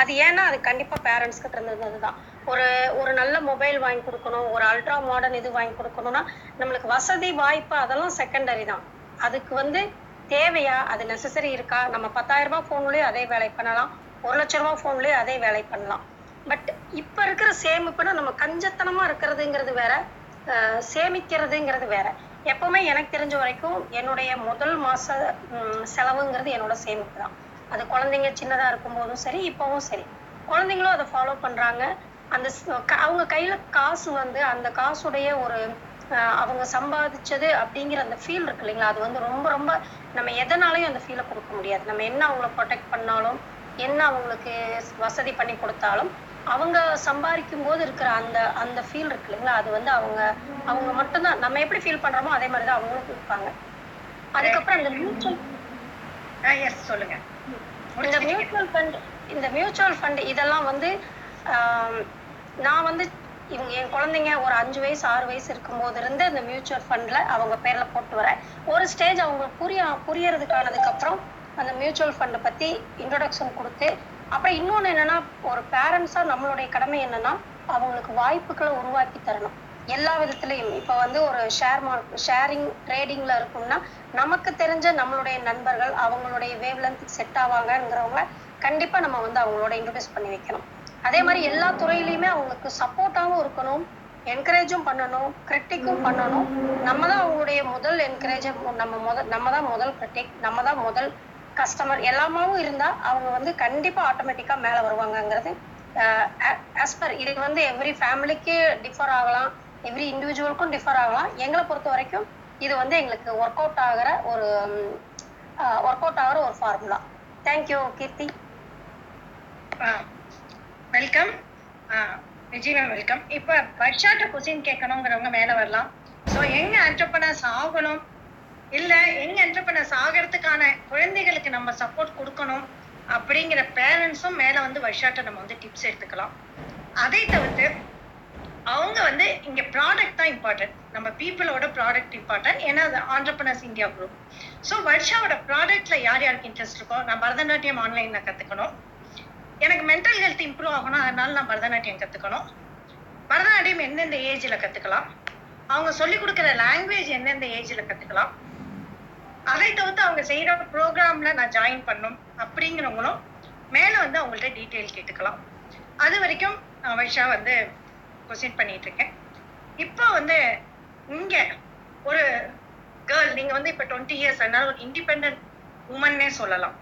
C: அது ஏன்னா அது கண்டிப்பா பேரண்ட்ஸ் கிட்ட இருந்தது தான் ஒரு ஒரு நல்ல மொபைல் வாங்கி கொடுக்கணும் ஒரு அல்ட்ரா மாடர்ன் இது வாங்கி கொடுக்கணும்னா நம்மளுக்கு வசதி வாய்ப்பு அதெல்லாம் செகண்டரி தான். அதுக்கு வந்து தேவையா? அது நெசசரி இருக்கா? நம்ம பத்தாயிரம் ரூபாய் ஃபோன்லயே அதே வேலை பண்ணலாம். ஒரு லட்ச ரூபா ஃபோன்லயே அதே வேலை பண்ணலாம். பட் இப்ப இருக்கிற சேமிப்புனா நம்ம கஞ்சத்தனமா இருக்கிறதுங்கிறது வேற சேமிக்கிறதுங்கிறது வேற. எப்பவுமே எனக்கு தெரிஞ்ச வரைக்கும் என்னுடைய முதல் மாச செலவுங்கிறது என்னோட சேமிப்பு தான். அது குழந்தைங்க சின்னதா இருக்கும்போதும் சரி இப்பவும் சரி. குழந்தைங்களும் அதை ஃபாலோ பண்றாங்க. அந்த அவங்க கையில காசு வந்து அந்த காசுடைய ஒரு அவங்க சம்பாதிச்சது அப்படிங்கிற அந்த ஃபீல் இருக்கு இல்லைங்களா? அது வந்து ரொம்ப ரொம்ப நம்ம எதனாலையும் அந்த ஃபீலை கொடுக்க முடியாது. நம்ம என்ன அவங்கள ப்ரொடெக்ட் பண்ணாலும் என்ன அவங்களுக்கு வசதி பண்ணி கொடுத்தாலும் அவங்க சம்பாதிக்கும் போது இருக்கிற அந்த அந்த ஃபீல் இருக்கு இல்லைங்களா? அது வந்து அவங்க அவங்க மட்டும்தான். நம்ம எப்படி ஃபீல் பண்றோமோ அதே மாதிரி தான் அவங்களும் இருப்பாங்க. அதுக்கப்புறம் அந்த மியூச்சுவல்
B: எஸ் சொல்லுங்க.
C: இந்த மியூச்சுவல் ஃபண்ட் இந்த மியூச்சுவல் ஃபண்ட் இதெல்லாம் வந்து நான் வந்து இவங்க என் குழந்தைங்க ஒரு அஞ்சு வயசு ஆறு வயசு இருக்கும்போது இருந்து இந்த மியூச்சுவல் ஃபண்ட்ல அவங்க பேர்ல போட்டு வரேன். ஒரு ஸ்டேஜ் அவங்களுக்கு புரிய புரியறதுக்கானதுக்கு அப்புறம் அந்த மியூச்சுவல் ஃபண்டை பத்தி இன்ட்ரோடக்ஷன் கொடுத்து அப்புறம் இன்னொன்று என்னன்னா ஒரு பேரண்ட்ஸா நம்மளுடைய கடமை என்னன்னா அவங்களுக்கு வாய்ப்புகளை உருவாக்கி தரணும். எல்லா விதத்துலையும். இப்போ வந்து ஒரு ஷேர் மார்க் ஷேரிங் ட்ரேடிங்ல இருக்கும்னா நமக்கு தெரிஞ்ச நம்மளுடைய நண்பர்கள் அவங்களுடைய வேவ் லென்த் செட் ஆவாங்கங்கிறவங்க கண்டிப்பா நம்ம வந்து அவங்களோட இன்ட்ரடியூஸ் பண்ணி வைக்கணும். அதே மாதிரி எல்லா துறையிலயுமே அவங்களுக்கு சப்போர்ட்டாகவும் இருக்கணும் என்கரேஜும் பண்ணணும் கிரிட்டிக்கும் பண்ணணும். நம்ம தான் அவங்களுடைய முதல் என்கரேஜ் நம்ம முதல் நம்ம தான் முதல் கிரிட்டிக் நம்ம தான் முதல் கஸ்டமர் எல்லாமாவும் இருந்தா அவங்க வந்து கண்டிப்பா ஆட்டோமேட்டிக்கா மேல வருவாங்கங்கிறது ஆஸ் பர் இது வந்து எவ்ரி ஃபேமிலிக்கு டிஃபர் ஆகலாம். எவ்ரி இண்டிவிஜுவலுக்கும் டிஃபர் ஆகலாம். எங்களை பொறுத்த வரைக்கும் இது வந்து எங்களுக்கு ஒர்க் அவுட் ஆகிற ஒரு ஒர்க் அவுட் ஆகிற ஒரு formula thank you
B: Keerthi. Welcome Vijay ma'am welcome இப்போ வர்ஷாட்ட கொஸ்டின் கேட்கணுங்கிறவங்க மேல வரலாம். ஸோ எங்க என்டர்பனர்ஸ் ஆகணும்? இல்ல எங்க என்டர்பனர்ஸ் ஆகிறதுக்கான குழந்தைகளுக்கு நம்ம சப்போர்ட் கொடுக்கணும்? அப்படிங்கிற பேரண்ட்ஸும் மேலே வந்து வர்ஷாட்ட நம்ம வந்து டிப்ஸ் எடுத்துக்கலாம். அதை தவிர்த்து அவங்க வந்து இங்க ப்ராடக்ட் தான் இம்பார்ட்டன்ட் நம்ம பீப்புளோட ப்ராடக்ட் இம்பார்ட்டன்ட் ஏன்னா அது ஆண்டர்பனர்ஸ் இந்தியா குரூப் ஸோ வர்ஷாவோட ப்ராடக்ட்ல யார் யாருக்கு இன்ட்ரெஸ்ட் இருக்கோ நான் பரதநாட்டியம் ஆன்லைன்ல கத்துக்கணும். எனக்கு மென்டல் ஹெல்த் இம்ப்ரூவ் ஆகணும் அதனால நான் பரதநாட்டியம் கத்துக்கணும். பரதநாட்டியம் எந்தெந்த ஏஜ்ல கத்துக்கலாம்? அவங்க சொல்லி கொடுக்குற லாங்குவேஜ் எந்தெந்த ஏஜ்ல கத்துக்கலாம்? அதை தவிர்த்து அவங்க செய்யற ப்ரோக்ராம்ல நான் ஜாயின் பண்ணும் அப்படிங்கிறவங்களும் மேல வந்து அவங்கள்ட்ட டீட்டெயில் கேட்டுக்கலாம். அது வரைக்கும் நான் வைஷா வந்து கொஸ்டின் பண்ணிட்டு இருக்கேன் இப்போ வந்து இங்க ஒரு கேர்ள் நீங்க வந்து இப்ப டுவெண்ட்டி இயர்ஸ் அதனால ஒரு இண்டிபெண்ட் உமன்னே சொல்லலாம்.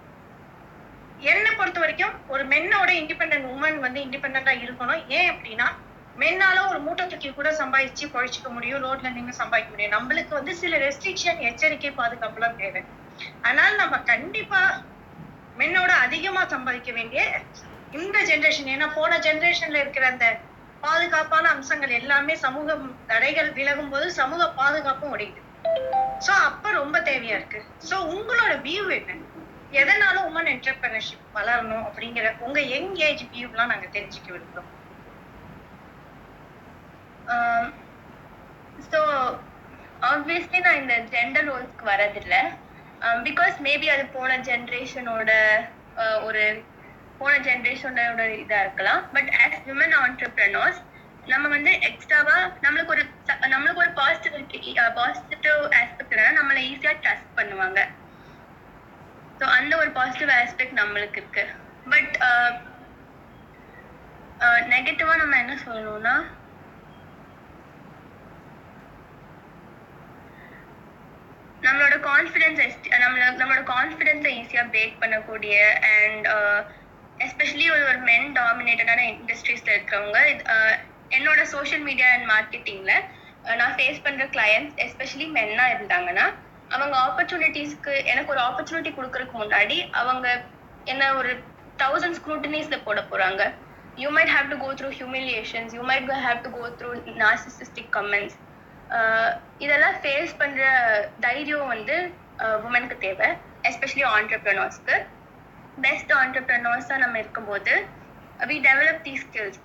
B: என்னை பொறுத்த வரைக்கும் ஒரு மென்னோட இண்டிபெண்டன்ட் உமன் வந்து இண்டிபெண்டா இருக்கணும். ஏன் அப்படின்னா மென்னால ஒரு மூட்டை தூக்கி கூட சம்பாதிச்சு பொழைச்சிக்க முடியும் ரோட்ல நின்று சம்பாதிக்க முடியும். நம்மளுக்கு வந்து சில ரெஸ்ட்ரிக்ஷன் எச்சரிக்கை பாதுகாப்புலாம் தேவை. அதனால நம்ம கண்டிப்பா மென்னோட அதிகமா சம்பாதிக்க வேண்டிய இந்த ஜெனரேஷன் ஏன்னா போன ஜெனரேஷன்ல இருக்கிற அந்த பாதுகாப்பான அம்சங்கள் எல்லாமே சமூக தடைகள் விலகும் போது சமூக பாதுகாப்பும் உடையுது சோ அப்ப ரொம்ப தேவையா இருக்கு. சோ உங்களோட வியூ என்ன? எதனால உமன் என்டர்பிரினர்ஷிப் வளரணும் அப்படிங்கிற உங்க யங் ஏஜ் வியூலாம் நாங்க தெரிஞ்சுக்க விரும்புறோம்.
A: Um, ஸோ ஆப்வியஸ்லி நான் இந்த ஜெண்டர் ரோல்ஸ்க்கு வரதில்லை. Um, பிகாஸ் மேபி அது போன ஜென்ரேஷனோட uh, ஒரு போன ஜென்ரேஷனோட இதா இருக்கலாம். பட் ஆஸ் விமன் ஆண்டர்பிரனர்ஸ் நம்ம வந்து எக்ஸ்ட்ராவா நம்மளுக்கு ஒரு நம்மளுக்கு ஒரு பாசிட்டிவிட்டி பாசிட்டிவ் ஆஸ்பெக்ட் நம்மளை ஈஸியா ட்ரஸ்ட் பண்ணுவாங்க. ஸோ அந்த ஒரு பாசிட்டிவ் ஆஸ்பெக்ட் நம்மளுக்கு இருக்கு. பட் நெகட்டிவா நம்ம என்ன சொல்லணும்னா நம்மளோட கான்ஃபிடென்ஸ் நம்மளோட நம்மளோட கான்ஃபிடென்ஸை ஈஸியாக பிரேக் பண்ணக்கூடிய அண்ட் எஸ்பெஷலி ஒரு ஒரு மென் டாமினேட்டடான இண்டஸ்ட்ரீஸ்ல இருக்கிறவங்க இது- என்னோட சோஷியல் மீடியா அண்ட் மார்க்கெட்டிங்ல நான் ஃபேஸ் பண்ற கிளையன்ட்ஸ் எஸ்பெஷலி மென்னா இருந்தாங்கன்னா அவங்க ஆப்பர்ச்சுனிட்டிஸ்க்கு எனக்கு ஒரு ஆப்பர்ச்சுனிட்டி கொடுக்கறதுக்கு முன்னாடி அவங்க என்ன ஒரு தௌசண்ட் ஸ்க்ரூட்டனிஸ்ல போட போறாங்க. You might have to go through humiliations you might have to go through narcissistic comments இதெல்லாம் ஃபேஸ் பண்ற தைரியம் வந்து உமனுக்கு தேவை எஸ்பெஷலி ஆண்டர்பிரனர்ஸ்க்கு பெஸ்ட் ஆண்டர்பிரனர்ஸாக நம்ம இருக்கும்போது we develop the skills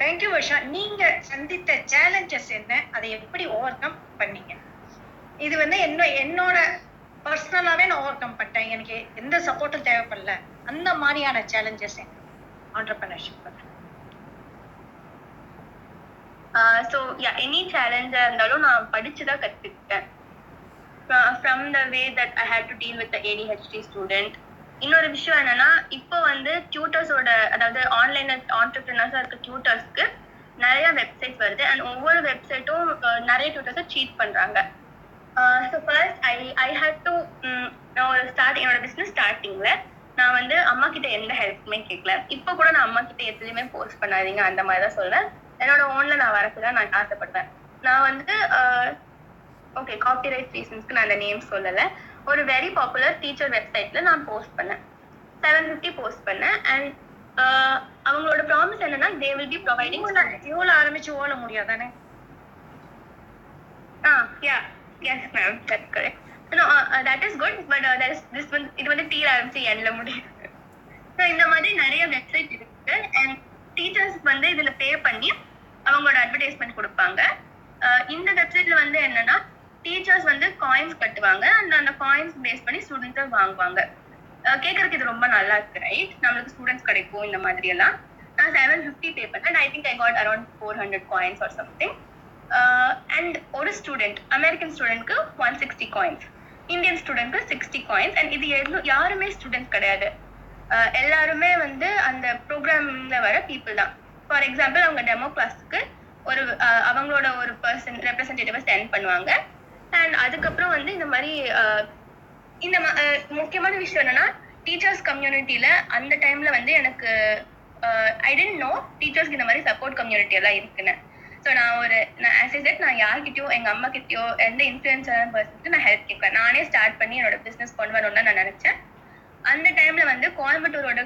B: thank you Varsha. நீங்க சந்தித்த சேலஞ்சஸ் என்ன? அதை எப்படி ஓவர் கம் பண்ணீங்க? இது வந்து என்ன என்னோட பர்சனலாவே நான் ஓவர் கம் பண்ணிட்டேன். எனக்கு எந்த சப்போர்ட்டும் தேவைப்படல. அந்த மாதிரியான சேலஞ்சஸ் என்ன? ஆண்டர்பிரினர்ஷிப்
A: ஸோ எனி சேலஞ்சாக இருந்தாலும் நான் படிச்சு தான் கற்றுக்கிட்டேன் from the way that I had to deal with ADHD student இன்னொரு விஷயம் என்னன்னா இப்போ வந்து டியூட்டர்ஸோட அதாவது ஆன்லைன் ஆண்டர்பிரினர்ஸாக இருக்க டியூட்டர்ஸ்க்கு நிறைய வெப்சைட்ஸ் வருது. அண்ட் ஒவ்வொரு வெப்சைட்டும் நிறைய டியூட்டர்ஸை சீட் பண்ணுறாங்க so first I I had to நான் ஒரு ஸ்டார்ட் என்னோட பிஸ்னஸ் ஸ்டார்டிங்கில் நான் வந்து அம்மா கிட்ட எந்த ஹெல்ப்புமே கேட்கல இப்போ கூட நான் அம்மா கிட்ட எதுலையுமே போஸ்ட் பண்ணாதீங்க அந்த மாதிரி தான் சொல்வேன். என்னோட ஓன்ல நான் வரக்கு தான் நான் ஆசைப்படுவேன். நான் வந்து ஓகே காப்பிரைட் ரீசன்ஸ்க்கு நான் அந்த நேம் சொல்லலை. ஒரு வெரி பாப்புலர் டீச்சர் வெப்சைட்ல நான் போஸ்ட் பண்ணேன். செவன் ஃபிஃப்டி போஸ்ட் பண்ணேன். அண்ட் அவங்களோட ப்ராமிஸ் என்னன்னா தே வில் பி ப்ரொவைடிங்
B: இவ்வளவு ஆரம்பிச்சு ஓட முடியாதானே?
A: ஆ yeah yes ma'am correct that is good but this வந்து இது வந்து டீல ஆரம்பிச்சு எண்ணில முடியும். ஸோ இந்த மாதிரி நிறைய வெப்சைட் இருக்கு. அண்ட் டீச்சர்ஸ் வந்து இதுல பே பண்ணி அவங்களோட அட்வர்டைஸ்மெண்ட் கொடுப்பாங்க. அஹ் இந்த வெப்சைட்ல வந்து என்னன்னா டீச்சர்ஸ் வந்து காயின்ஸ் கட்டுவாங்க. அண்ட் அந்த காயின்ஸ் பேஸ் பண்ணி ஸ்டூடெண்ட்ஸை வாங்குவாங்க. கேட்கறதுக்கு இது ரொம்ப நல்லா இருக்கு ரைட் நம்மளுக்கு ஸ்டூடெண்ட்ஸ் கிடைக்கும் இந்த மாதிரி எல்லாம் நான் செவன் ஃபிஃப்டி பே பண்ணேன். I think I got around four hundred coins or something and ஒரு ஸ்டூடெண்ட் அமெரிக்கன் ஸ்டூடெண்ட்க்கு ஒன் சிக்ஸ்டி காயின்ஸ் இந்தியன் ஸ்டூடெண்ட்க்கு சிக்ஸ்டி காயின்ஸ் அண்ட் இது எதுவும் யாருமே ஸ்டூடெண்ட்ஸ் கிடையாது. எல்லாருமே வந்து அந்த ப்ரோக்ராம்ல வர பீப்புள் தான். ஃபார் எக்ஸாம்பிள் அவங்க டெமோ கிளாஸ்க்கு ஒரு அவங்களோட ஒரு பர்சன் ரெப்ரசன்டேட்டிவை சென்ட் பண்ணுவாங்க. அண்ட் அதுக்கப்புறம் வந்து இந்த மாதிரி இந்த முக்கியமான விஷயம் என்னன்னா டீச்சர்ஸ் கம்யூனிட்டியில அந்த டைம்ல வந்து எனக்கு ஐ டென்ட் நோ டீச்சர்ஸ்க்கு இந்த மாதிரி சப்போர்ட் கம்யூனிட்டி எல்லாம் இருக்குன்னு. ஸோ நான் ஒரு நான் ஆஸ் செட் நான் யார்கிட்டயோ எங்க அம்மா கிட்டயோ எந்த இன்ஃபுளுன்ஸான பர்சனுக்கு நான் ஹெல்ப் கேட்பேன். நானே ஸ்டார்ட் பண்ணி என்னோட பிசினஸ் கொண்டு வரணும்னு நான் நினைச்சேன். அந்த டைம்ல வந்து கோயம்புத்தூரோட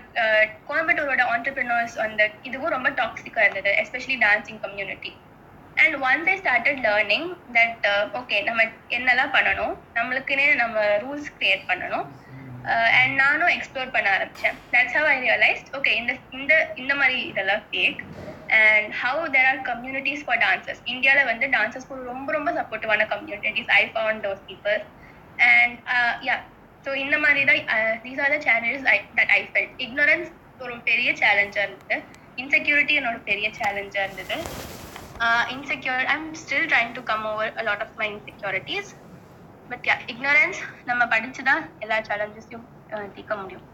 A: கோயம்புத்தூரோட ஆண்டர்பிரினர்ஸ் அந்த இதுவும் ரொம்ப டாக்ஸிக்கா இருந்தது especially dancing community and once I started learning that okay நம்ம என்னெல்லாம் பண்ணணும் நம்மளுக்குன்னே நம்ம ரூல்ஸ் கிரியேட் பண்ணணும். Uh, அண்ட் நானும் எக்ஸ்ப்ளோர் பண்ண ஆரம்பித்தேன் that's how I realised okay இந்த இந்த இந்த மாதிரி இதெல்லாம் fake and how there are communities for dancers இந்தியாவில் வந்து டான்சர்ஸ்க்கு ரொம்ப ரொம்ப சப்போர்ட்டிவான communities I found those people and yeah so இந்த மாதிரி தான் these are the challenges I that I felt ignorance ஒரு பெரிய சேலஞ்சாக இருந்தது. இன்செக்யூரிட்டி என்னோட பெரிய சேலஞ்சாக இருந்தது. Insecure I'm still trying to come over a lot of my insecurities but yeah ignorance நம்ம படிச்சு தான் எல்லா சேலஞ்சஸையும் தீர்க்க முடியும்.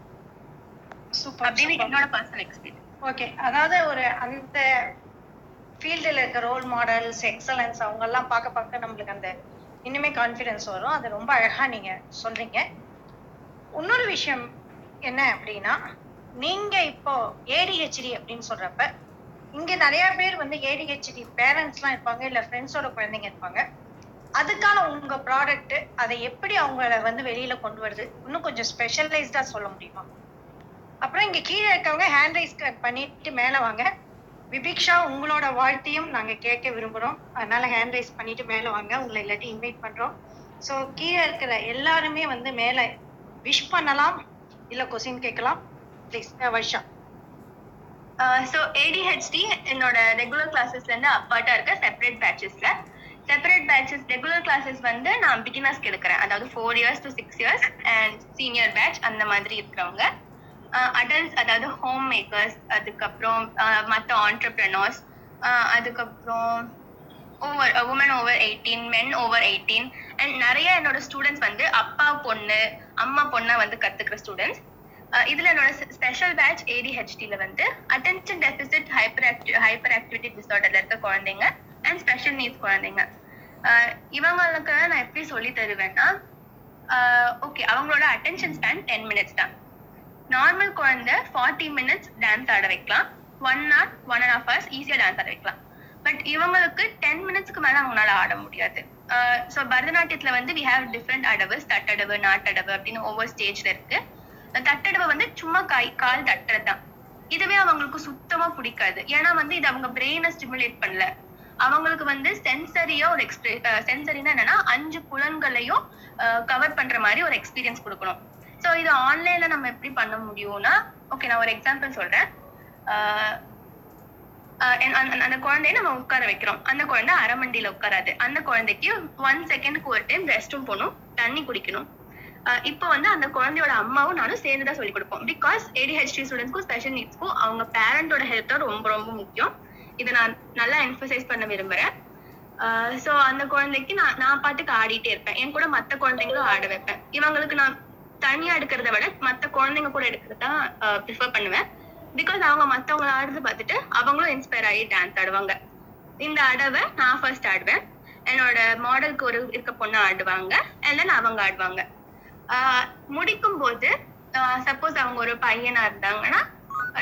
B: சூப்பர்
A: அப்படின்னு என்னோட பர்சனல் எக்ஸ்பீரியன்ஸ்
B: ஓகே அதாவது ஒரு அந்த ஃபீல்டில் இருக்க ரோல் மாடல்ஸ் எக்ஸலன்ஸ் அவங்க எல்லாம் பார்க்க பார்க்க நம்மளுக்கு அந்த இன்னுமே கான்ஃபிடன்ஸ் வரும். அது ரொம்ப அழகா நீங்க சொல்றீங்க. இன்னொரு விஷயம் என்ன அப்படின்னா நீங்க இப்போ ஏடிஹெச்டி அப்படின்னு சொல்றப்ப இங்க நிறைய பேர் வந்து ஏடிஹெச்டி பேரண்ட்ஸ்லாம் இருப்பாங்க இல்ல ஃப்ரெண்ட்ஸோட குழந்தைங்க இருப்பாங்க. அதுக்கான உங்க ப்ராடக்ட் அதை எப்படி அவங்கள வந்து வெளியில கொண்டு வருது? இன்னும் கொஞ்சம் ஸ்பெஷலைஸ்டா சொல்ல முடியுமா? அப்புறம் இங்க கீழே இருக்கவங்க ஹேண்ட் ரைஸ் பண்ணிட்டு மேல வாங்க. விபிக்ஷா உங்களோட வாழ்த்தையும் நாங்க கேட்க விரும்புறோம். அதனால ஹேண்ட் ரைஸ் பண்ணிட்டு மேல வாங்க. உங்களை இல்லாட்டி இன்வைட் பண்றோம். ஸோ கீழே இருக்கிற எல்லாருமே வந்து மேல விஷ் பண்ணலாம் இல்ல கொஸ்டின் கேட்கலாம். ப்ளீஸ் வர்ஷா
A: ஸோ ஏடிஹெச்டி என்னோட ரெகுலர் கிளாஸஸ்லேருந்து அப்பார்ட்டாக இருக்க செப்பரேட் பேட்சஸில் செப்பரேட் பேட்சஸ் ரெகுலர் கிளாஸஸ் வந்து நான் பிகினர்ஸ்க்கு எடுக்கிறேன். அதாவது four years to six years and senior batch அந்த மாதிரி இருக்கிறவங்க. அடல்ட்ஸ் அதாவது ஹோம் மேக்கர்ஸ் அதுக்கப்புறம் மற்ற ஆண்டர்பிரனர்ஸ் அதுக்கப்புறம் over women over eighteen men over eighteen and நிறைய என்னோட ஸ்டூடெண்ட்ஸ் வந்து அப்பா பொண்ணு அம்மா பொண்ணை வந்து கத்துக்கிற ஸ்டூடெண்ட்ஸ் இதுல என்னோட ஸ்பெஷல் பேட்ச் ஏடிஹெச்டில வந்து attention deficit hyper active hyper activity டிசார்டர்ல இருக்க குழந்தைங்க அண்ட் ஸ்பெஷல் நீட்ஸ் குழந்தைங்க. அஹ் இவங்களுக்கு நான் எப்படி சொல்லி தருவேன்னா ஓகே அவங்களோட அட்டென்ஷன் ஸ்பேன் டென் மினிட்ஸ் தான். நார்மல் குழந்தை ஃபார்ட்டி மினிட்ஸ் டான்ஸ் ஆட வைக்கலாம். One hour one and half hours ஈஸியாக டான்ஸ் ஆட வைக்கலாம். பட் இவங்களுக்கு டென் மினிட்ஸ்க்கு மேலே அவங்களால ஆட முடியாது. ஸோ பரதநாட்டியத்தில் வந்து வி ஹாவ் டிஃப்ரெண்ட் அடவு தட்டடவு நாட்டடவு அப்படின்னு ஒவ்வொரு ஸ்டேஜ்ல இருக்கு. தட்டடுவை வந்து சும்மா கை கால் தட்டுறது தான் இதுவே அவங்களுக்கு சுத்தமா பிடிக்காது. ஏன்னா வந்து இது அவங்க பிரெயினை ஸ்டிமுலேட் பண்ணல. அவங்களுக்கு வந்து சென்சரியா ஒரு எக்ஸ்பிரி சென்சரினா என்னன்னா அஞ்சு புலன்களையும் கவர் பண்ற மாதிரி ஒரு எக்ஸ்பீரியன்ஸ் கொடுக்கணும். ஸோ இது ஆன்லைன்ல நம்ம எப்படி பண்ண முடியும்னா ஓகே நான் ஒரு எக்ஸாம்பிள் சொல்றேன். அந்த- குழந்தைய நம்ம உட்கார வைக்கிறோம். அந்த குழந்தை அரை மண்டியில உட்காராது. அந்த குழந்தைக்கு ஒன் செகண்டுக்கு ஒரு டைம் ரெஸ்ட் ரூம் போகணும். தண்ணி குடிக்கணும். இப்போ வந்து அந்த குழந்தையோட அம்மாவும் நானும் சேர்ந்து தான் சொல்லி கொடுப்போம் பிகாஸ் ஏடிஹெச்டி ஸ்டூடெண்ட்ஸ்க்கும் ஸ்பெஷல் நீட்ஸ்க்கும் அவங்க பேரண்டோட ஹெல்ப் தான் ரொம்ப ரொம்ப முக்கியம். இதை நான் நல்லா எம்பசைஸ் பண்ண விரும்புறேன். ஸோ அந்த குழந்தைக்கு நான் நான் பாட்டுக்கு ஆடிட்டே இருப்பேன். என் கூட மற்ற குழந்தைங்களும் ஆட வைப்பேன். இவங்களுக்கு நான் தனியா எடுக்கிறத விட மற்ற குழந்தைங்க கூட எடுக்கிறது தான் ப்ரிஃபர் பண்ணுவேன். பிகாஸ் அவங்க மற்றவங்கள ஆடுறது பார்த்துட்டு அவங்களும் இன்ஸ்பயர் ஆகி டான்ஸ் ஆடுவாங்க. இந்த அடவை நான் ஃபர்ஸ்ட் ஆடுவேன். என்னோட மாடலுக்கு ஒரு இருக்க பொண்ணு ஆடுவாங்க. அண்ட் தென் அவங்க ஆடுவாங்க. முடிக்கும் போது சப்போஸ் அவங்க ஒரு பையனா இருந்தாங்கன்னா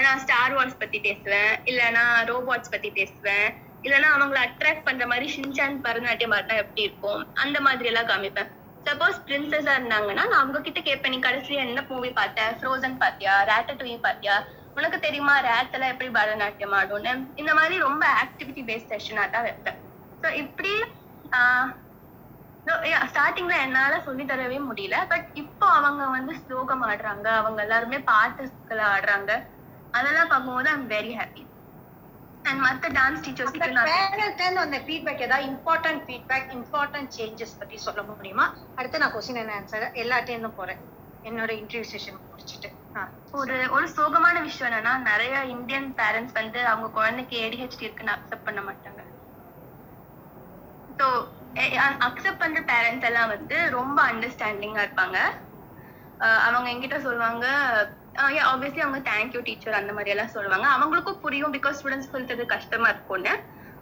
A: நான் ஸ்டார் வார்ஸ் பத்தி பேசுவேன். இல்லைன்னா ரோபோட்ஸ் பத்தி பேசுவேன். இல்லைன்னா அவங்கள அட்ராக்ட் பண்ற மாதிரி ஷின்சான் பரதநாட்டியம் ஆட்டம் எப்படி இருக்கும்? அந்த மாதிரி எல்லாம் காமிப்பேன். சப்போஸ் பிரின்சஸா இருந்தாங்கன்னா நான் அவங்க கிட்ட கேட்பேன் நீ கடைசியா என்ன மூவி பார்த்த? ஃப்ரோசன் பாத்தியா ரேட்டட்வி பாத்தியா உனக்கு தெரியுமா ரேட் எல்லாம் எப்படி பரதநாட்டியம் ஆடும்னு? இந்த மாதிரி ரொம்ப ஆக்டிவிட்டி பேஸ்ட் செஷனா தான் வைப்பேன். ஸோ இப்படி ஆஹ் ஸ்டார்டிங்ல என்னால சொல்லி தரவே முடியல. பட் இப்போ அவங்க வந்து ஸ்லோகம் ஆடுறாங்க. அவங்க எல்லாருமே பாட்டுகளை ஆடுறாங்க. அதெல்லாம் பார்க்கும்போது ஐம் வெரி ஹாப்பி அண்ட் மத்த டான்ஸ் டீச்சர்ஸ் கிட்ட நான்
B: பேரண்ட்ல அந்த ஃபீட்பேக் ஏதாவது இம்பார்ட்டன்ட் ஃபீட்பேக் இம்பார்ட்டன்ட் சேஞ்சஸ் பத்தி சொல்ல முடியுமா? அடுத்து நான் கொஸ்டின் அண்ட் ஆன்சர் எல்லாத்தையும் போறேன். என்னோட இன்டர்வியூ செஷன் முடிச்சிட்டு.
A: ஒரு ஒரு சோகமான விஷயம் என்னன்னா நிறைய இந்தியன் பேரண்ட்ஸ் வந்து அவங்க குழந்தைக்கு ஏடிஹெச்டி இருக்குன்னு அக்செப்ட் பண்ண மாட்டாங்க. ஸோ அக்செப்ட் பண்ற பேரண்ட்ஸ் எல்லாம் வந்து ரொம்ப அண்டர்ஸ்டாண்டிங்கா இருப்பாங்க. அஹ் அவங்க என்கிட்ட சொல்லுவாங்க ஆப்வியஸ்லி அவங்க தேங்க்யூ டீச்சர் அந்த மாதிரி எல்லாம் சொல்லுவாங்க. அவங்களுக்கும் புரியும் பிகாஸ் ஸ்டூடெண்ட்ஸ் சொல்றது கஷ்டமா இருக்கும்னு.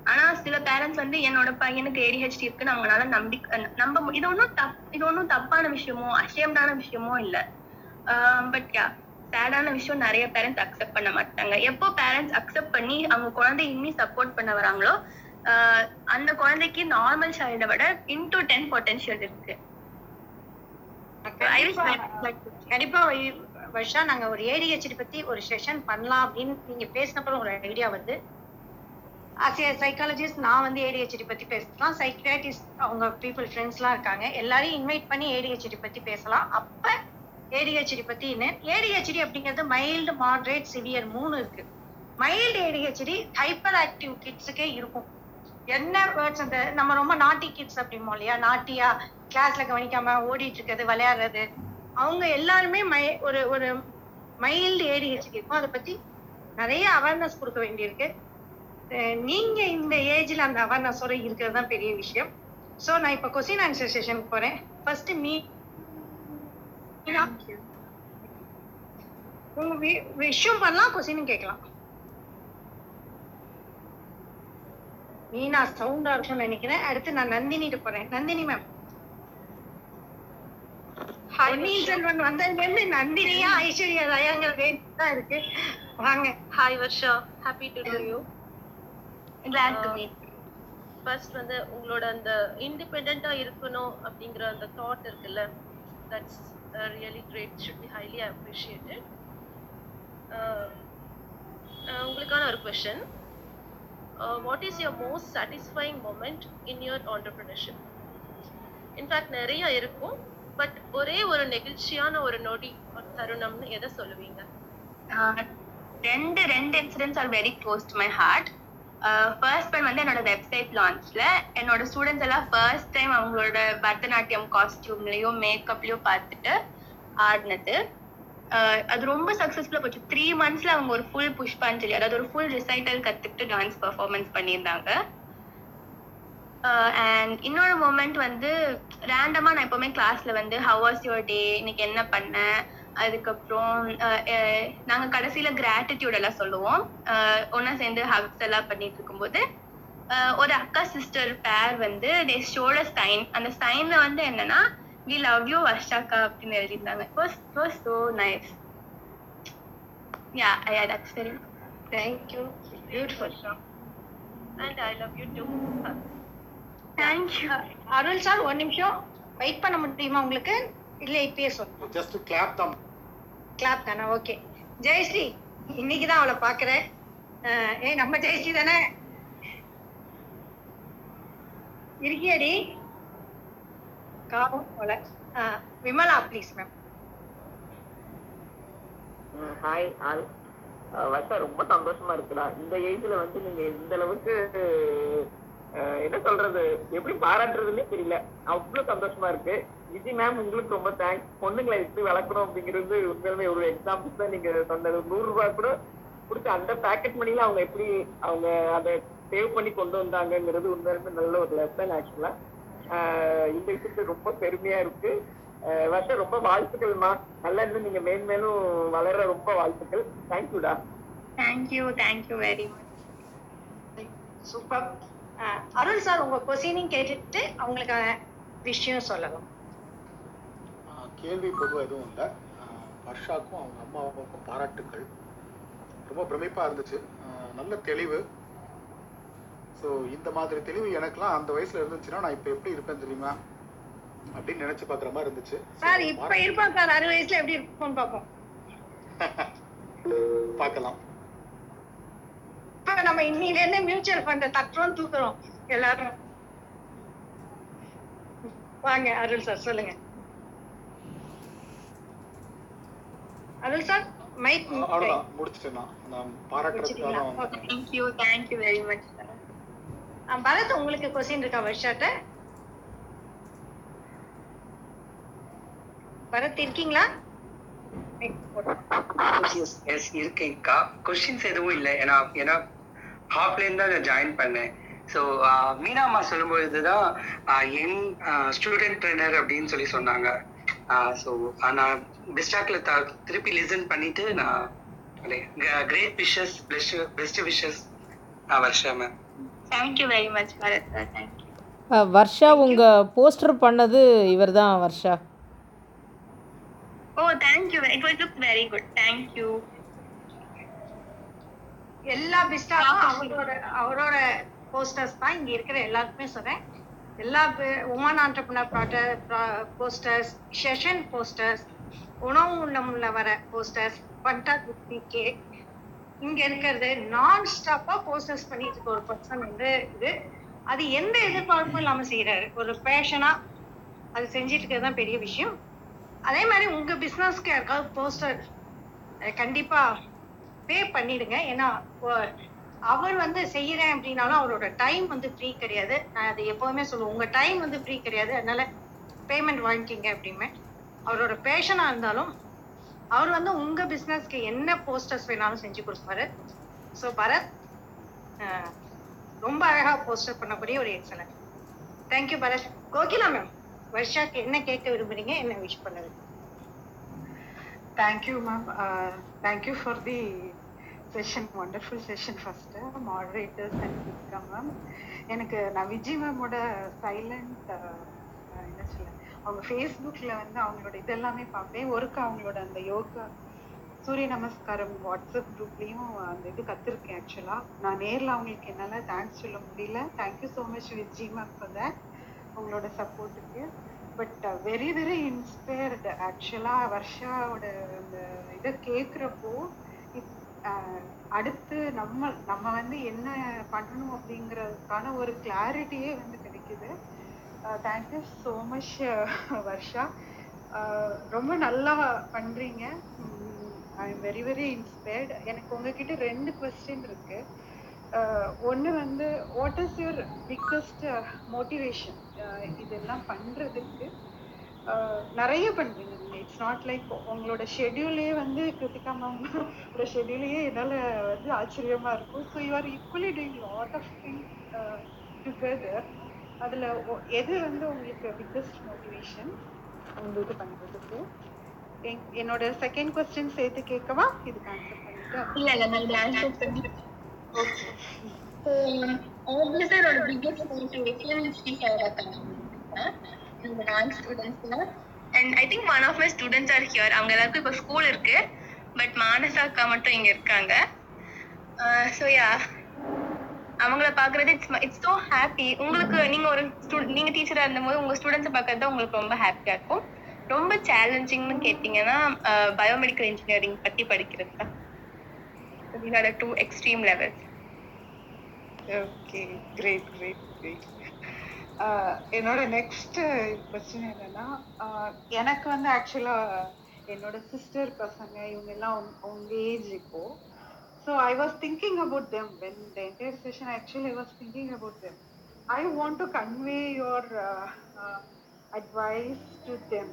A: ஆனா சில பேரண்ட்ஸ் வந்து என்னோட பையனுக்கு ஏடிஹெச்டி இருக்குன்னு அவங்களால நம்பி நம்ப இது ஒன்றும் தப் இது ஒன்றும் தப்பான விஷயமோ அஷேம்டான விஷயமோ இல்லை. பட் யா சேடான விஷயம் நிறைய பேரண்ட்ஸ் அக்செப்ட் பண்ண மாட்டாங்க. எப்போ பேரண்ட்ஸ் அக்செப்ட் பண்ணி அவங்க குழந்தை இன்னும் சப்போர்ட் பண்ண வராங்களோ அந்த குழந்தைக்கு நார்மல் சைல்டை விட இன்டூ டென் பொட்டன்ஷியல் இருக்கு.
B: கண்டிப்பா வர்ஷா நாங்க ஒரு ஏடிஹெச்டி பத்தி ஒரு செஷன் பண்ணலாம் அப்படின்னு நீங்க பேசினப்பறம் ஒரு ஐடியா வந்து ஆஸ் ஏ சைக்காலஜிஸ்ட் நான் வந்து ஏடிஹெச்டி பத்தி பேசலாம். சைக்கியாட்டிஸ்ட் அவங்க பீப்புள் ஃப்ரெண்ட்ஸ்லாம் இருக்காங்க. எல்லாரையும் இன்வைட் பண்ணி ஏடிஹெச்டி பத்தி பேசலாம். அப்ப ஏடிஹெச்டி பத்தி ஏடிஹெச்டி அப்படிங்கிறது மைல்டு மாடரேட் சிவியர் மூணு இருக்கு. மைல்டு ஏடிஹெச்டி ஹைப்பர் ஆக்டிவ் கிட்ஸுக்கே இருக்கும். என்ன வேர்ட்ஸ் அந்த நம்ம ரொம்ப நாட்டி கிட்ஸ் அப்படிமோ இல்லையா? நாட்டியா கிளாஸ்ல கவனிக்காம ஓடிட்டு இருக்கிறது விளையாடுறது. அவங்க எல்லாருமே மை ஒரு ஒரு மைல்டு ஏடிஹெச்டி இருக்கும். அதை பத்தி நிறைய அவேர்னஸ் கொடுக்க வேண்டியிருக்கு. நீங்க இந்த ஏஜ்ல அந்த அவேர்னஸோட இருக்கிறது தான் பெரிய விஷயம். ஸோ நான் இப்போ கொஸ்டின் ஆன்சர் செஷனுக்கு போறேன். ஃபர்ஸ்ட் மீ உங்க விஷயம் பண்ணலாம் கொஸ்டினும் கேட்கலாம். மீனா சவுண்டா இருக்கும்னு நினைக்கிறேன். அடுத்து நான் நந்தினிட்டு போறேன். நந்தினி மேம் பொன்னியின் செல்வன் வந்ததுல இருந்து நந்தினியா ஐஸ்வர்யா ராயாங்கிற தான் இருக்கு. வாங்க.
D: Hi Varsha happy to do you
A: glad to meet
D: first வந்து உங்களோட அந்த இண்டிபெண்டா இருக்கணும் அப்படிங்கிற அந்த தாட் இருக்குல்ல. That's really great should be highly appreciated உங்களுக்கான ஒரு question what is your most satisfying moment in your entrepreneurship in fact நிறைய இருக்கும் பட் ஒரே ஒரு நெகிழ்ச்சியான ஒரு நொடி ஒரு தருணம்னு எதை சொல்லுவீங்க?
A: Uh, ரெண்டு ரெண்டு incidents are very close to my heart first one வந்து என்னோட வெப்சைட் லான்ச்ல என்னோட ஸ்டூடெண்ட்ஸ் எல்லாம் ஃபர்ஸ்ட் டைம் அவங்களோட பரதநாட்டியம் காஸ்டியூம்லயும் மேக்கப்லயும் பார்த்துட்டு ஆடினது. அது ரொம்ப சக்ஸஸ்ஃபுல்லாக போச்சு. த்ரீ மந்த்ஸ்ல அவங்க ஒரு ஃபுல் புஷ்பாஞ்சலி அதாவது ஒரு ஃபுல் ரிசைட்டல் கத்துக்கிட்டு டான்ஸ் பர்ஃபார்மன்ஸ் பண்ணியிருந்தாங்க. அண்ட் இன்னொரு மூமெண்ட் வந்து ரேண்டமா நான் எப்பவுமே கிளாஸ்ல வந்து ஹவ் வாஸ் யுவர் டே இன்னைக்கு என்ன பண்ண? அதுக்கப்புறம் அஹ், நாங்க கடைசியில கிராட்டிடியூட் எல்லாம் சொல்லுவோம். அஹ், ஒண்ணா சேர்ந்து ஹக்ஸ் எல்லாம் பண்ணிட்டு இருக்கும்போது ஒரு அக்கா சிஸ்டர் பேர் வந்து தே ஷோட சைன் அந்த சைன்ல வந்து என்னன்னா வி லவ் யூ வர்ஷாக்கா அப்படின்னு எழுதியிருந்தாங்க. It was so nice yeah I that's very
B: thank you
D: beautiful and I love you
A: too
B: thank you Arul sir ஒரு நிமிஷம். வெயிட் பண்ண முடியுமா உங்களுக்கு? இல்ல இப்பயே சொல்லணும்
E: just to clap them.
B: Clap தானே? ஓகே ஜெயஸ்ரீ இன்னைக்கு தான் அவளை பாக்குறேன் ஏய் நம்ம ஜெயஸ்ரீ தானே? இருக்கியாடி. காவும் போல. Vimala please ma'am
F: hi all. Varsha ரொம்ப சந்தோஷமா இருக்குடா. இந்த ஏஜ்ல வந்து நீங்க இந்த அளவுக்கு என்ன சொல்றது? எப்படி பாராட்டுறதுன்னே தெரியல. அவ்வளவு சந்தோஷமா இருக்கு. விஜய் மேம் உங்களுக்கு ரொம்ப தேங்க்ஸ் பொண்ணுங்களை எப்படி வளர்க்கணும் அப்படிங்கிறது உண்மையிலுமே ஒரு எக்ஸாம்பிள் தான் நீங்க சொன்னது நூறு ரூபாய் கூட கொடுத்து அந்த பேக்கெட் மணில அவங்க எப்படி அவங்க அதை சேவ் பண்ணி கொண்டு வந்தாங்கிறது உண்மையிலுமே நல்ல ஒரு லெசன் ஆக்சுவலா இந்த விஷயத்துல ரொம்ப பெருமையா இருக்கு. வருஷம் ரொம்ப வாழ்த்துக்கள்மா நல்லா இருந்து நீங்க மேன்மேலும் வளர ரொம்ப வாழ்த்துக்கள். தேங்க்யூடா
A: thank you thank you
B: very much super Arul sir உங்க கொஸ்டினையும் கேட்டுட்டு அவங்களுக்கான விஷயம் சொல்லலாம்.
E: கேள்வி பொதுவாக எதுவும் இல்லை. வர்ஷாக்கும் அவங்க அம்மாவுக்கும் பாராட்டுக்கள். ரொம்ப பிரமிப்பா இருந்துச்சு. நல்ல தெளிவு. ஸோ இந்த மாதிரி தெளிவு எனக்கெல்லாம் அந்த வயசுல இருந்துச்சுன்னா நான் இப்போ எப்படி இருப்பேன் தெரியுமா? அப்படின்னு நினைச்சு பார்க்குற மாதிரி இருந்துச்சு.
B: சார் இப்ப இருப்பான் சார். அறுபது வயசுல எப்படி இருக்கும்னு பார்ப்போம்.
E: பார்க்கலாம்.
B: நம்ம இன்னில இருந்து மியூச்சுவல் ஃபண்ட தட்டுறோம் தூக்குறோம். எல்லாரும். வாங்க அருள் சார் சொல்லுங்க. அருள் சார் மைக்
E: முடிச்சிட்டேன் நான். பாராட்டுறதுக்காக.
A: Thank you thank you very much
B: Bharath உங்களுக்கு கொஸ்டின் இருக்கா வர்ஷாட்ட? பரத் இருக்கீங்களா?
G: எஸ் இருக்கேன்க்கா கொஸ்டின்ஸ் எதுவும் இல்லை. ஏன்னா ஏன்னா ஹாஃப்லேருந்து தான் நான் ஜாயின் பண்ணேன். ஸோ மீனாம்மா சொல்லும்பொழுது தான் என் ஸ்டூடெண்ட் ட்ரெயினர் அப்படின்னு சொல்லி சொன்னாங்க. ஸோ நான் டிஸ்டாக்ல த திருப்பி லிசன் பண்ணிட்டு நான் great wishes best best wishes Varsha ma'am
A: thank you very much Bharath sir
H: thank you Varsha உங்கள் போஸ்டர் பண்ணது இவர் தான் Varsha
A: oh thank you it was look very good thank you
B: எல்லா பிஸ்டாக்கும் அவரோட அவரோட போஸ்டர்ஸ் தான் இங்க இருக்கிற எல்லாருக்குமே சொல்றேன். எல்லா woman entrepreneur posters session posters உணவு உண்ணமுள்ள வர போஸ்டர்ஸ் பண்டா குத்தி கேக் இங்க இருக்கிறது நான் ஸ்டாப்பா போஸ்டர்ஸ் பண்ணிட்டு இருக்க ஒரு பர்சன் வந்து இது. அது எந்த எதிர்பார்ப்பும் இல்லாம செய்யறாரு ஒரு பேஷனா அது செஞ்சுட்டு இருக்கிறது தான் பெரிய விஷயம். அதே மாதிரி உங்க பிசினஸ்க்கு யாருக்காவது போஸ்டர் கண்டிப்பா பே பண்ணிடுங்க. ஏன்னா அவர் வந்து செய்யறேன் அப்படின்னாலும் அவரோட டைம் வந்து ஃப்ரீ கிடையாது. நான் அதை எப்பவுமே சொல்லுவேன். உங்க டைம் வந்து ஃப்ரீ கிடையாது. அதனால பேமெண்ட் வாங்கிக்கிங்க அப்படிமே அவரோட பேஷனா இருந்தாலும் அவர் வந்து உங்க பிசினஸ்க்கு என்ன போஸ்டர்ஸ் வேணாலும் செஞ்சு கொடுப்பாரு. ஸோ பரத் ரொம்ப அழகா போஸ்டர் பண்ணக்கூடிய ஒரு excellent thank you Bharath. Kokila ma'am வர்ஷாக்கு என்ன கேட்க விரும்புறீங்க? என்ன விஷ் பண்ண
I: thank you ma'am thank you for the session wonderful session the moderators and ma'am எனக்கு நான் விஜய் மேமோட சைலண்ட் என்ன சொல்ல அவங்க ஃபேஸ்புக்கில் வந்து அவங்களோட இதெல்லாமே பார்ப்பேன். ஒருக்கா அவங்களோட அந்த யோகா சூரிய நமஸ்காரம் வாட்ஸ்அப் குரூப்லேயும் அந்த இது கற்றுருக்கேன் ஆக்சுவலாக நான் நேரில் அவங்களுக்கு என்னால் தேங்க்ஸ் சொல்ல முடியல. Thank you so much Vijay ma'am for that உங்களோட சப்போர்ட்டுக்கு பட் வெரி வெரி இன்ஸ்பயர்டு ஆக்சுவலாக வர்ஷாவோட அந்த இதை கேட்குறப்போ அடுத்து நம்ம நம்ம வந்து என்ன பண்ணணும் அப்படிங்கிறதுக்கான ஒரு கிளாரிட்டியே வந்து கிடைக்குது. தேங்க்யூ ஸோ மச் வர்ஷா ரொம்ப நல்லா பண்ணுறீங்க I am very very inspired எனக்கு உங்ககிட்ட ரெண்டு கொஸ்டின் இருக்கு. Uh, ஒன்று வந்து what is your biggest motivation இதெல்லாம் பண்ணுறதுக்கு uh, நிறைய பண்ணுறீங்க நீங்கள் இட்ஸ் நாட் லைக் உங்களோட ஷெட்யூலே வந்து கிருத்திகா மேமோட ஷெட்யூலையே என்னால் வந்து ஆச்சரியமாக இருக்கும். So you are equally doing lot of things together அதில் எது வந்து உங்களுக்கு பிக்கஸ்ட் மோட்டிவேஷன் உங்களுக்கு பண்ணுறதுக்கு என்- என்னோட செகண்ட் கொஸ்டின் சேர்த்து கேட்கவா? இதுக்கு ஆன்சர் பண்ணிட்டு
A: இல்ல இல்ல நான் ஆன்சர் பண்ணி
I: ஓகே
A: ஆஃபீஸரோட பிக்கஸ்ட் மோட்டிவேஷன் ஸ்ரீஹரா நான் ஸ்டூடெண்ட்ஸ்ல and I think one of my students are here அவங்க எல்லாருக்கும் இப்போ ஸ்கூல் இருக்கு. பட் மானசா அக்கா மட்டும் இங்க இருக்காங்க. ஸோ யா அவங்கள பாக்குறது இட்ஸ் இட்ஸ் ஸோ ஹாப்பி உங்களுக்கு நீங்க ஒரு ஸ்டூ- நீங்க டீச்சரா இருந்தபோது உங்க ஸ்டூடெண்ட்ஸை பாக்குறது தான் உங்களுக்கு ரொம்ப ஹாப்பியா இருக்கும். ரொம்ப சேலஞ்சிங்னு கேட்டிங்கன்னா பயோமெடிக்கல் இன்ஜினியரிங் பத்தி படிக்கிறது தான். These are the two extreme levels.
I: Okay great great great என்னோட நெக்ஸ்ட் கொஸ்டின் என்னன்னா எனக்கு வந்து ஆக்சுவலா என்னோட சிஸ்டர் பசங்க இவங்க எல்லாம் உங்க ஏஜ் இப்போ so I was thinking about them when the entire session actually I was thinking about them I want to convey your advice to them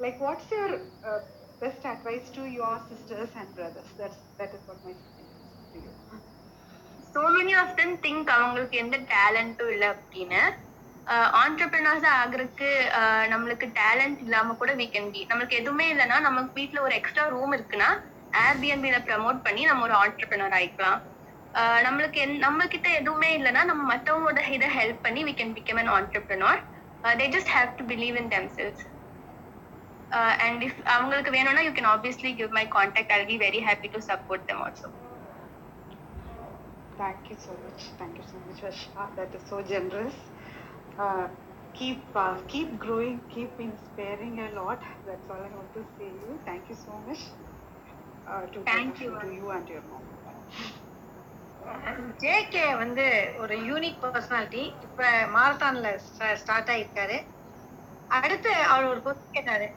I: like what's your uh, best advice to your sisters and brothers that's that is what my question is to you
A: so many of them think அவங்களுக்கு எந்த டேலண்ட்டும் இல்லை அப்படின்னு entrepreneurs ஆகுறதுக்கு ஆஹ் நம்மளுக்கு talent இல்லாம கூட we can be நம்மளுக்கு எதுவுமே இல்லைன்னா நம்ம வீட்ல ஒரு எக்ஸ்ட்ரா ரூம் இருக்குன்னா ஏர்பிஎன்பில ப்ரமோட் பண்ணி நம்ம ஒரு ஆண்டர்பிரினர் ஆயிக்கலாம் நம்மளுக்கு நம்ம கிட்ட எதுவுமே இல்லைன்னா நம்ம மற்றவங்களோட இதை ஹெல்ப் பண்ணி we can become an entrepreneur they just have to believe in themselves and if அவங்களுக்கு வேணும்னா you can obviously give my contact I be very happy to support them also
I: Thank you so much. Thank you so much, Vashika. That is so generous. Uh, keep uh, keep growing, keep inspiring a lot. That's all I want to say. Thank you so much. To,
A: you.
I: to you and your mom.
B: JK வந்து ஒரு unique personality இப்ப மாரத்தான்ல start ஆயிருக்காரு அடுத்து அவர் ஒரு question கேட்டாரு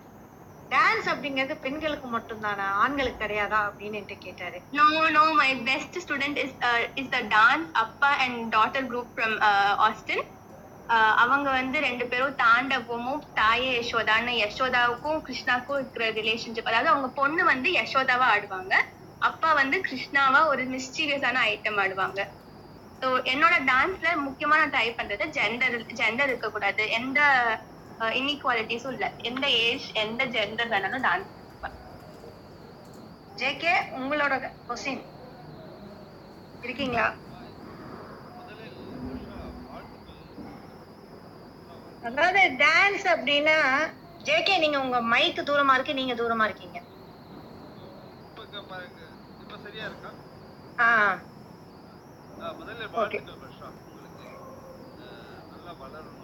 B: dance அப்படிங்கிறது பெண்களுக்கு மட்டும்தானா ஆண்களுக்கு கிடையாதா அப்படின்னு என்கிட்ட கேட்டாரு
A: No, no, my best student is uh, is the dance அப்பா and daughter group from uh, Austin. Uh, அவங்க வந்து ரெண்டு பேரும் தாண்டவமும் தாயே யசோதான்னு யசோதாவுக்கும் கிருஷ்ணாவுக்கும் இருக்கிற ரிலேஷன்ஷிப் அதாவது அவங்க பொண்ணு வந்து யசோதாவா ஆடுவாங்க. அப்பா வந்து கிருஷ்ணாவா ஒரு மிஸ்டீரியஸான ஐட்டம் ஆடுவாங்க. ஸோ என்னோட டான்ஸ்ல முக்கியமா நான் ட்ரை பண்றது ஜெண்டர் ஜெண்டர் இருக்கக்கூடாது. எந்த இன்இக்வாலிட்டிஸும் இல்லை. எந்த ஏஜ் எந்த ஜெண்டர் வேணாலும் டான்ஸ்
B: ஜேகே உங்களோட கொஸ்டின் இருக்கீங்களா? அதாவது டான்ஸ் அப்படின்னா ஜேகே நீங்க உங்க மைக்கு தூரமா இருக்கு நீங்க தூரமா இருக்கீங்க.
J: இப்ப சரியா இருக்கா
B: ஆ.
J: ஆ, முதல்ல வாழ்த்துக்கள் வர்ஷா உங்களுக்கு அஹ், நல்லா வளரணும்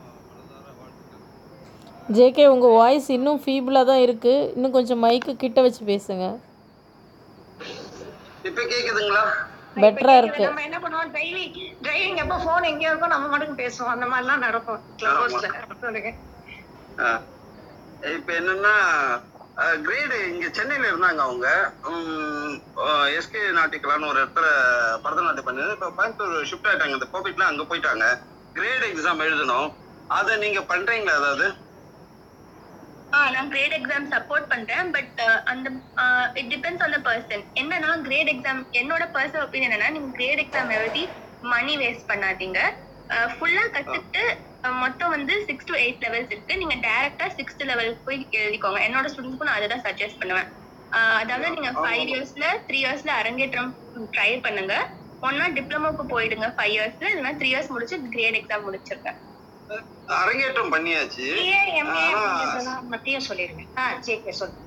J: அஹ், மனதார வாழ்த்துக்கள்
H: ஜேகே உங்கள் வாய்ஸ் இன்னும் ஃபீபிளாக தான் இருக்குது இன்னும் கொஞ்சம் மைக்கு கிட்ட வச்சு பேசுங்க.
J: இப்ப கேக்குதுங்களா?
H: பெட்டராக இருக்கு.
B: நம்ம என்ன பண்ணுவோம்? டிரைவிங் டிரைவிங் எப்போ போன் எங்கேயோ இருக்கும் நம்ம மட்டும் பேசுவோம். அந்த மாதிரிலாம் நடக்கும். கிளப் சொல்லுங்க.
J: இப்ப என்னன்னா கிரேடு இங்க சென்னையில இருந்தாங்க அவங்க. எஸ்கே நாட்டிக்கலான்னு ஒரு இடத்துல பரதநாட்டியம் பண்ணி இப்ப கோயம்புத்தூர் ஷிஃப்ட் ஆயிட்டாங்க. இந்த கோவிட்ல அங்க போயிட்டாங்க. கிரேட் எக்ஸாம் எழுதணும். அதை நீங்க பண்றீங்களா அதாவது
A: நான் கிரேட் எக்ஸாம் சப்போர்ட் பண்றேன் பட் அந்த it depends on the person என்னன்னா கிரேட் எக்ஸாம் என்னோட பர்சனல் ஒப்பீனியன் என்னன்னா நீங்க கிரேட் எக்ஸாம் எழுதி மணி வேஸ்ட் பண்ணாதீங்க. ஃபுல்லா கத்துக்கிட்டு மொத்தம் வந்து சிக்ஸ் டு எயிட் லெவல்ஸ் இருக்கு. நீங்க டைரக்டா சிக்ஸ்த் லெவலுக்கு போய் எழுதிக்கோங்க. என்னோட ஸ்டூடெண்ட்ஸ்க்கும் நான் அதை தான் சஜஸ்ட் பண்ணுவேன். அதாவது நீங்க ஃபைவ் இயர்ஸ்ல த்ரீ இயர்ஸ்ல அரங்கேற்றம் ட்ரை பண்ணுங்க. ஒன்னா டிப்ளமோக்கு போயிடுங்க ஃபைவ் இயர்ஸ்ல இல்லைன்னா த்ரீ இயர்ஸ் முடிச்சு கிரேட் எக்ஸாம் முடிச்சிருக்கேன்
J: அரங்கேற்றம் பண்ணியாச்சு.
B: ஆ ஜேகே சொல்லுங்க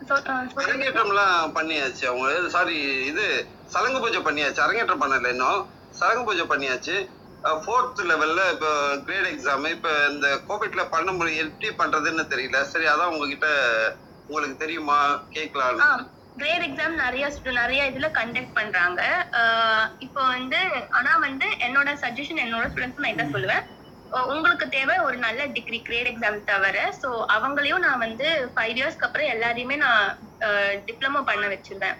A: uh, so-
J: அரங்கேற்றம்லாம் பண்ணியாச்சு அவங்க. சாரி இது சலங்கு பூஜை பண்ணியாச்சு. அரங்கேற்றம் பண்ணல இன்னும். சலங்கு பூஜை பண்ணியாச்சு. ஃபோர்த் லெவல்ல இப்போ கிரேட் எக்ஸாம் இப்போ இந்த கோவிட்ல பண்ண முடியும் எப்படி பண்றதுன்னு தெரியல. சரி அதான் உங்ககிட்ட உங்களுக்கு தெரியுமா? கேட்கலான்னு.
A: கிரேட் எக்ஸாம் நிறைய நிறைய இதுல கண்டக்ட் பண்றாங்க. இப்போ வந்து ஆனா வந்து என்னோட சஜஷன் என்னோட ஸ்டூடெண்ட்ஸ் நான் இதான் சொல்லுவேன். உங்களுக்கு தேவை ஒரு நல்ல டிகிரி கிரேட் எக்ஸாம் தவிர ஸோ அவங்களையும் நான் வந்து ஃபைவ் இயர்ஸ்க்கு அப்புறம் எல்லாரையுமே நான் டிப்ளமோ பண்ண வச்சிருவேன்.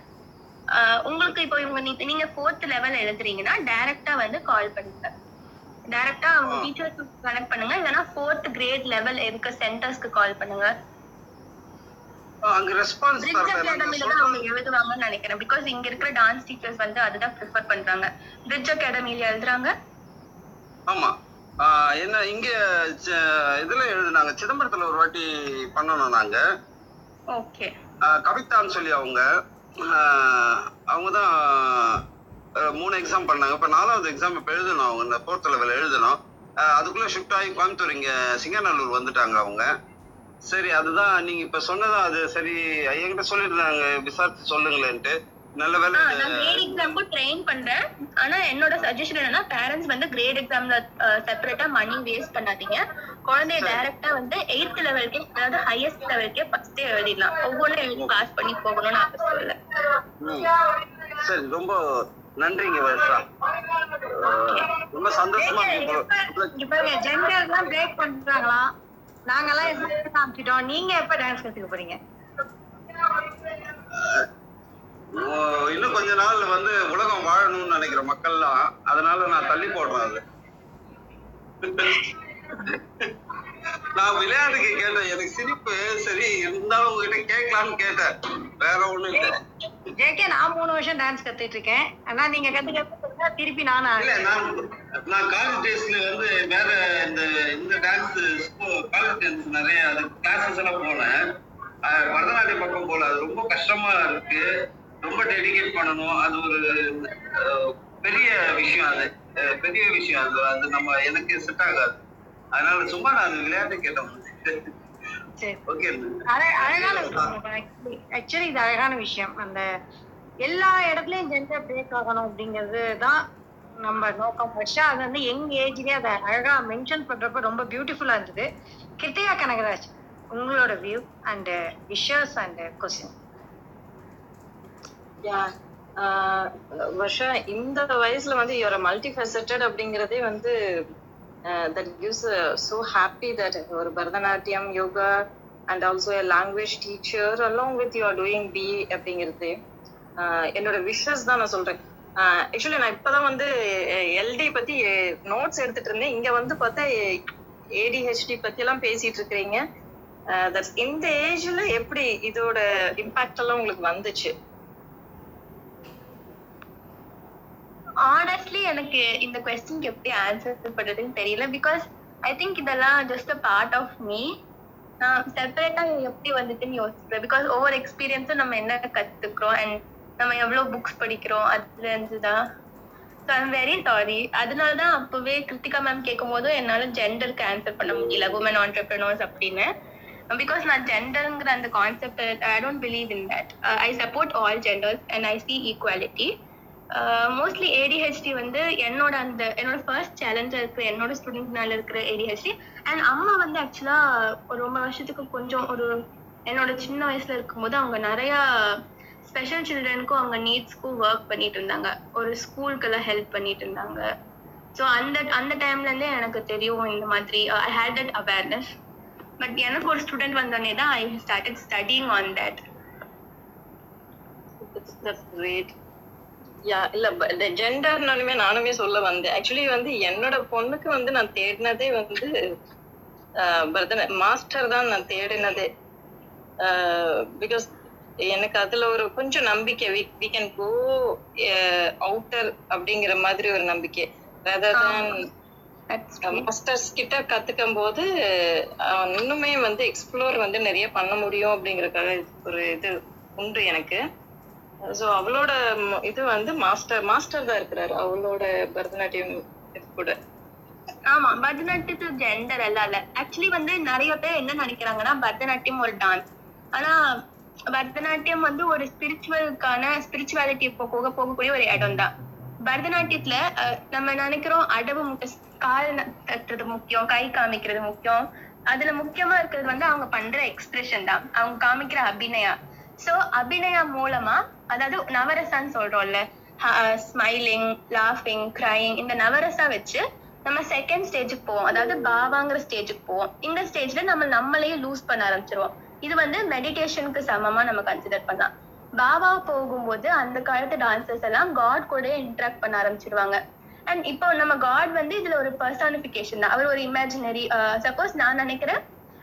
A: ஆஹ் உங்களுக்கு இப்போ இவங்க நீங்க ஃபோர்த் லெவல் எழுதுறீங்கன்னா டைரக்டா வந்து கால் பண்ணுங்க. டைரக்டா அவங்க டீச்சர்ஸ் கனெக்ட் பண்ணுங்க. இல்லைன்னா ஃபோர்த் கிரேட் லெவல் இருக்க சென்டர்ஸ்க்கு கால் பண்ணுங்க.
J: அங்க ரெஸ்பான்ஸ்
A: அவங்க எழுதுவாங்கன்னு நினைக்கிறேன். பிகாஸ் இங்க இருக்கிற டான்ஸ் டீச்சர்ஸ் வந்து அதுதான் ப்ரிஃபர் பண்றாங்க. பிரிட்ஜ் அகாடமில எழுதுறாங்க.
J: ஆமா. என்ன இங்க இதுல எழுதுனாங்க. சிதம்பரத்துல ஒரு வாட்டி பண்ணணும் நாங்க.
A: ஓகே
J: கவிதான்னு சொல்லி அவங்க. அவங்க தான் மூணு எக்ஸாம் பண்ணாங்க. இப்போ நாலாவது எக்ஸாம் இப்போ எழுதணும் அவங்க. இந்த ஃபோர்த் லெவல் எழுதணும். அதுக்குள்ள ஷிஃப்ட் ஆகி கோயம்புத்தூர் இங்க சிங்கநல்லூர் வந்துட்டாங்க அவங்க. சரி அதுதான் நீங்க இப்ப சொன்னதான் அது சரி என்கிட்ட சொல்லியிருந்தாங்க விசாரிச்சு சொல்லுங்களேன்ட்டு. நல்ல வேலை
A: நான் கிரேட் எக்ஸாம்க்கு ட்ரெயின் பண்றேன். ஆனா என்னோட சஜஷன் என்னன்னா பேரண்ட்ஸ் வந்து கிரேட் எக்ஸாம்ல செப்பரேட்டா மணி வேஸ்ட் பண்ணாதீங்க. குழந்தைய டைரக்டா வந்து எயித் லெவலுக்கே அதாவது ஹையஸ்ட் லெவலுக்கே ஃபர்ஸ்டே எழுதிடலாம். ஒவ்வொன்றும் எழுதி பாஸ் பண்ணி போகணும்னு அவசியம் இல்லை.
J: சரி ரொம்ப நன்றிங்க வருஷா. ரொம்ப சந்தோஷமா இருக்கு இப்போ-
B: இங்க பாருங்க ஜெண்டர் தான் பிரேக் பண்றாங்களாம் நாங்கெல்லாம் எப்படி காமிச்சிட்டோம். நீங்க எப்ப டான்ஸ் கத்துக்க போறீங்க?
J: இன்னும் கொஞ்ச நாள் வந்து உலகம் வாழணும்னு நினைக்கிற மக்கள்லாம் அதனால நான் தள்ளி போடுறேன் அது. நான் விளையாட்டுக்கு கேட்டேன். எனக்கு சிரிப்பு சரி இருந்தாலும் உங்ககிட்ட கேட்கலாம்னு கேட்டேன். வேற ஒண்ணும் இல்ல.
B: ஜேகே நான் மூணு வருஷம் டான்ஸ் கத்துட்டு இருக்கேன். ஆனா நீங்க கத்துக்க திருப்பி நானும்
J: இல்ல. நான் நான் காலேஜ் டேஸ்ல வந்து வேற இந்த இந்த டான்ஸ் காலேஜ் டான்ஸ் நிறைய அது கிளாஸஸ் எல்லாம் போனேன். பரதநாட்டியம் பக்கம் போல. அது ரொம்ப கஷ்டமா இருக்கு. ரொம்ப டெடிகேட் பண்ணணும். அது ஒரு பெரிய விஷயம் அது. பெரிய விஷயம் அது. அது நம்ம எனக்கு செட் ஆகாது. அதனால சும்மா நான் விளையாட்டு கேட்டோம்
B: சரி.
J: ஓகே
B: அழ- அழகான விஷயம். ஆக்சுவலி இது அழகான விஷயம். அந்த எல்லா இடத்துலயும் ஜெண்டர் பிரேக் ஆகணும் அப்படிங்கிறது தான் நம்ம நோக்கம். ஃபர்ஸ்டா அது வந்து எங் ஏஜ்லயே அதை அழகா மென்ஷன் பண்றப்ப ரொம்ப பியூட்டிஃபுல்லா இருந்தது. கிருத்திகா கனகராஜ் உங்களோட view and wishes
K: and question Varsha இந்த வயசுல வந்து யுவர் மல்டி ஃபெசட்டட் அப்படிங்கிறதே வந்து that gives so happy that ஒரு Bharatanatyam yoga and also language teacher along with you are doing be அப்படிங்கிறது. என்னோட விஷஸ் தான் நான் சொல்றேன். ஆக்சுவலி நான் இப்பதான் வந்து எல்டி பத்தி நோட்ஸ் எடுத்துட்டு இருந்தேன். இங்க வந்து பார்த்தா ஏடிஹெச்டி பத்தி எல்லாம் பேசிட்டு இருக்கிறீங்க. தட்ஸ் இந்த ஏஜ்ல எப்படி இதோட இம்பாக்ட் எல்லாம் உங்களுக்கு வந்துச்சு?
A: ஆனஸ்ட்லி எனக்கு இந்த கொஸ்டின்க்கு எப்படி ஆன்சர் பண்றதுன்னு தெரியல. பிகாஸ் ஐ திங்க் இதெல்லாம் just a part of me நான் செப்பரேட்டா எப்படி வந்துட்டுன்னு யோசிக்கிறேன் பிகாஸ் ஒவ்வொரு எக்ஸ்பீரியன்ஸும் நம்ம என்ன கத்துக்கிறோம் அண்ட் நம்ம எவ்வளவு புக்ஸ் படிக்கிறோம் அதுல இருந்துதான். ஸோ ஐம் வெரி சாரி அதனால தான் அப்பவே கிருத்திகா மேம் கேட்கும் போதும் என்னால ஜெண்டருக்கு ஆன்சர் பண்ண முடியல உமன் ஆண்டர்பிரினர்ஸ் அப்படின்னு. பிகாஸ் நான் ஜெண்டருங்கிற அந்த concept I don't believe in that I support all genders and I see equality mostly ADHD வந்து என்னோட அந்த என்னோட ஃபர்ஸ்ட் சேலஞ்சா இருக்கிற என்னோட ஸ்டூடெண்ட்னால இருக்கிற ஏடிஹெச்டி அண்ட் அம்மா வந்து ஆக்சுவலா ஒரு ரொம்ப வருஷத்துக்கு கொஞ்சம் ஒரு என்னோட சின்ன வயசுல இருக்கும்போது அவங்க நிறைய ஸ்பெஷல் சில்ட்ரனுக்கும் அவங்க நீட்ஸ்க்கும் ஒர்க் பண்ணிட்டு இருந்தாங்க. ஒரு ஸ்கூலுக்கெல்லாம் ஹெல்ப் பண்ணிட்டு இருந்தாங்க. ஸோ அந்த அந்த டைம்ல இருந்தே எனக்கு தெரியும் இந்த மாதிரி I had that awareness but எனக்கு ஒரு ஸ்டூடெண்ட் வந்தோடனே தான் I started studying on that
K: great yeah இல்ல இந்த ஜெண்டர்னாலுமே நானுமே சொல்ல வந்தேன். ஆக்சுவலி வந்து என்னோட பொண்ணுக்கு வந்து நான் தேடினதே வந்து uh, மாஸ்டர் தான் நான் தேடினதே. பிகாஸ் uh, எனக்கு அதுல ஒரு கொஞ்சம் நம்பிக்கை. வி கேன் கோ அவுட்டர் அப்படிங்கிற மாதிரி ஒரு நம்பிக்கை. ரதர் தான் மாஸ்டர்ஸ் கிட்ட கத்துக்கும் போது இன்னுமே வந்து எக்ஸ்ப்ளோர் வந்து நிறைய பண்ண முடியும் அப்படிங்கறதுக்காக ஒரு இது உண்டு எனக்கு. ஸோ அவளோட இது வந்து மாஸ்டர் மாஸ்டர் தான் இருக்கிறாரு. அவளோட பரதநாட்டியம் இது கூட.
A: ஆமா பரதநாட்டியத்து ஜெண்டர் எல்லாம் இல்ல. ஆக்சுவலி வந்து நிறைய பேர் என்ன நினைக்கிறாங்கன்னா பரதநாட்டியம் ஒரு டான்ஸ் ஆனா பரதநாட்டியம் வந்து ஒரு ஸ்பிரிச்சுவலுக்கான ஸ்பிரிச்சுவாலிட்டி போக போகக்கூடிய ஒரு இடம் தான். பரதநாட்டியத்துல நம்ம நினைக்கிறோம் அடவு முட்டை கால் ந- தட்டுறது முக்கியம் கை காமிக்கிறது முக்கியம். அதுல முக்கியமா இருக்கிறது வந்து அவங்க பண்ற எக்ஸ்பிரஷன் தான். அவங்க காமிக்கிற அபிநயா. சோ அபிநயா மூலமா அதாவது நவரசான்னு சொல்றோம்ல ஸ்மைலிங் லாஃபிங் கிரைங் இந்த நவரசா வச்சு நம்ம செகண்ட் ஸ்டேஜுக்கு போவோம். அதாவது பாவாங்கிற ஸ்டேஜுக்கு போவோம். இந்த ஸ்டேஜ்ல நம்ம நம்மளையே லூஸ் பண்ண ஆரம்பிச்சிருவோம். இது வந்து மெடிடேஷனுக்கு சமமா நம்ம கன்சிடர் பண்ணலாம். பாபா போகும்போது அந்த காலத்து டான்சர்ஸ் எல்லாம் காட் கூட இன்ட்ராக்ட் பண்ண ஆரம்பிச்சிருவாங்க. அண்ட் இப்போ நம்ம காட் வந்து இதுல ஒரு பர்சானிபிகேஷன் தான். அவர் ஒரு இமேஜினரி சப்போஸ் நான் நினைக்கிறேன்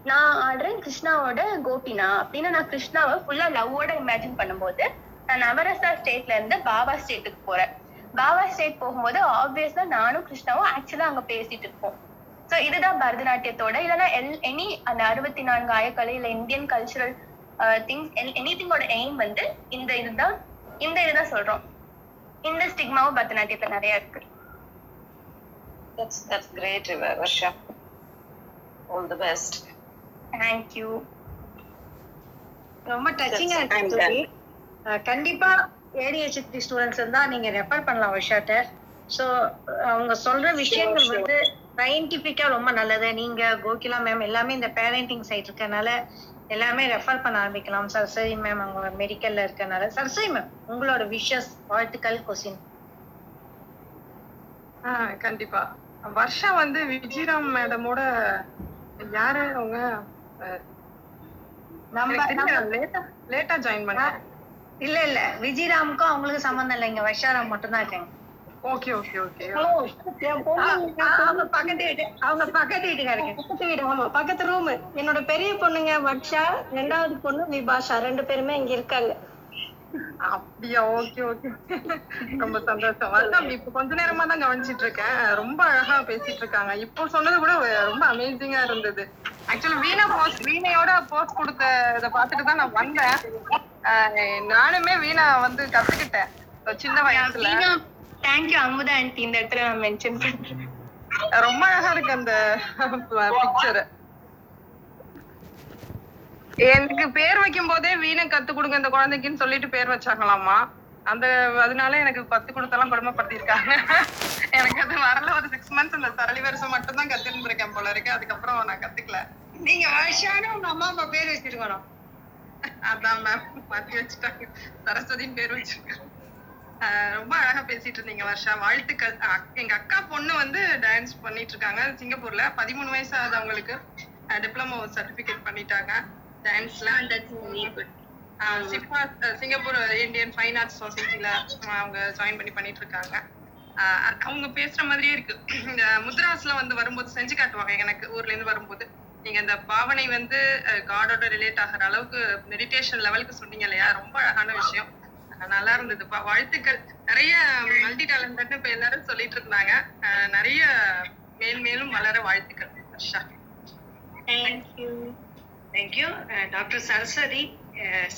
A: நான் ஆடுறேன் கிருஷ்ணாவோட கோபினா அப்படின்னு நான் கிருஷ்ணாவை ஃபுல்லா லவ்வோட இமேஜின் பண்ணும்போது நான் நவரசா ஸ்டேட்ல இருந்து பாபா ஸ்டேட்டுக்கு போறேன். பாபா ஸ்டேட் போகும்போது ஆப்வியஸா நானும் கிருஷ்ணாவும் ஆக்சுவலா அங்க பேசிட்டு இருப்போம். சோ இதுதான் பரதநாட்டியத்தோட. இல்லைன்னா எல் எனி அந்த அறுபத்தி நான்கு ஆயக்கலை இல்ல இந்தியன் கல்ச்சுரல் திங்ஸ் எனி திங்கோட எய்ம் வந்து இந்த இதுதான் இந்த இதுதான் சொல்றோம். இந்த ஸ்டிக்மாவும் பரதநாட்டியத்துல நிறைய இருக்கு.
K: That's that's great Varsha all the best
A: thank you
B: ரொம்ப டச்சிங்கா
K: That's-
B: இருக்கு. அஹ் கண்டிப்பா ஏடிஹெச்டி ஸ்டூடெண்ட்ஸ் இருந்தா நீங்க ரெஃபர் பண்ணலாம் விஷாட்ட ஸோ அவங்க சொல்ற விஷயங்கள். வந்து சயின்டிபிக்கா ரொம்ப நல்லது. நீங்க கோகிலா மேம் எல்லாமே இந்த பேரண்டிங் சைட் இருக்கனால எல்லாமே ரெஃபர் பண்ண ஆரம்பிக்கலாம். சரஸ்வதி மேம் அவங்க மெடிக்கல்ல இருக்கனால. சரஸ்வதி மேம் உங்களோட விஷஸ் வாழ்த்துக்கள் கொஸ்டின்
L: ஆ கண்டிப்பா. வர்ஷா வந்து விஜயராம் மேடமோட யாரு? அவங்க லேட்டா லேட்டா ஜாயின் பண்ணேன்.
B: இல்ல இல்ல. விஜயராமுக்கும் அவங்களுக்கு சம்மந்தம் இல்லை. இங்க வஷாராம் மட்டும் தான் இருக்காங்க.
L: ஓகே ஓகே ஓகே
B: அவங்க பக்கத்து வீட்டு அவங்க பக்கத்து வீட்டுக்காரங்க
C: பக்கத்து வீடு ஆமா பக்கத்து ரூம் என்னோட பெரிய பொண்ணுங்க வர்ஷா ரெண்டாவது பொண்ணு விபாஷா ரெண்டு பேருமே இங்க இருக்காங்க
L: அப்படியா ஓகே ஓகே ரொம்ப சந்தோஷம் அதான் இப்ப கொஞ்ச நேரமா தான் கவனிச்சிட்டு இருக்கேன் ரொம்ப அழகா பேசிட்டு இருக்காங்க இப்போ சொன்னது கூட ரொம்ப அமேசிங்கா இருந்தது. ஆக்சுவலி வீணா போஸ்ட் வீணையோட போஸ்ட் கொடுத்த இதை பார்த்துட்டு தான் நான் வந்தேன். ஆஹ் நானுமே வீணா வந்து கத்துக்கிட்டேன். சின்ன வயசுல.
A: தேங்க்யூ அமுதா ஆண்டி இந்த இடத்துல நான் மென்ஷன் பண்றேன்.
L: ரொம்ப அழகா இருக்கு அந்த பிக்சர் எனக்கு பேர் வைக்கும் போதே வீணை கத்து கொடுங்க இந்த குழந்தைக்குன்னு சொல்லிட்டு பேர் வச்சாங்களாமா அந்த அதனால எனக்கு பத்து கொடுத்தெல்லாம் கொடுமைப்படுத்திருக்காங்க எனக்கு அது வரல. ஒரு சிக்ஸ் மந்த்ஸ் இந்த சரளி வருஷம் மட்டும் தான் கத்துட்டு இருக்கேன் போல இருக்கு. அதுக்கப்புறம் நான் கத்துக்கல.
B: நீங்க வர்ஷான்னு உங்க அம்மா அப்பா பேர் வச்சிருக்கணும்.
L: அதான் மேம் மாத்தி வச்சுட்டாங்க. சரஸ்வதின்னு பேர் வச்சிருக்காங்க. ஆஹ் ரொம்ப அழகா பேசிட்டு இருந்தீங்க வர்ஷா. வாழ்த்துக்கள். எங்க அக்கா பொண்ணு வந்து டான்ஸ் பண்ணிட்டு இருக்காங்க சிங்கப்பூர்ல. பதிமூணு வயசு ஆகுது அவங்களுக்கு. டிப்ளமோ சர்டிபிகேட் பண்ணிட்டாங்க. டான்ஸ்ல சிப்பா சிங்கப்பூர் இந்தியன் ஃபைன் ஆர்ட்ஸ் சொசைட்டில அவங்க ஜாயின் பண்ணி பண்ணிட்டு இருக்காங்க. ஆஹ் அவங்க பேசுற மாதிரியே இருக்கு. இந்த முத்ராஸ்ல வந்து வரும்போது செஞ்சு காட்டுவாங்க எனக்கு ஊர்ல இருந்து வரும்போது. நீங்க இந்த பாவனை வந்து காடோட ரிலேட் ஆகிற அளவுக்கு மெடிடேஷன் லெவலுக்கு சொன்னீங்க இல்லையா? ரொம்ப அழகான விஷயம். நல்லா இருந்ததுப்பா. வாழ்த்துக்கள். நிறைய மல்டி டேலண்டட்னு இப்ப எல்லாரும் சொல்லிட்டு இருந்தாங்க. நிறைய மேல் மேலும் வளர வாழ்த்துக்கள் Harsha.
B: Thank you thank you doctor Saraswathi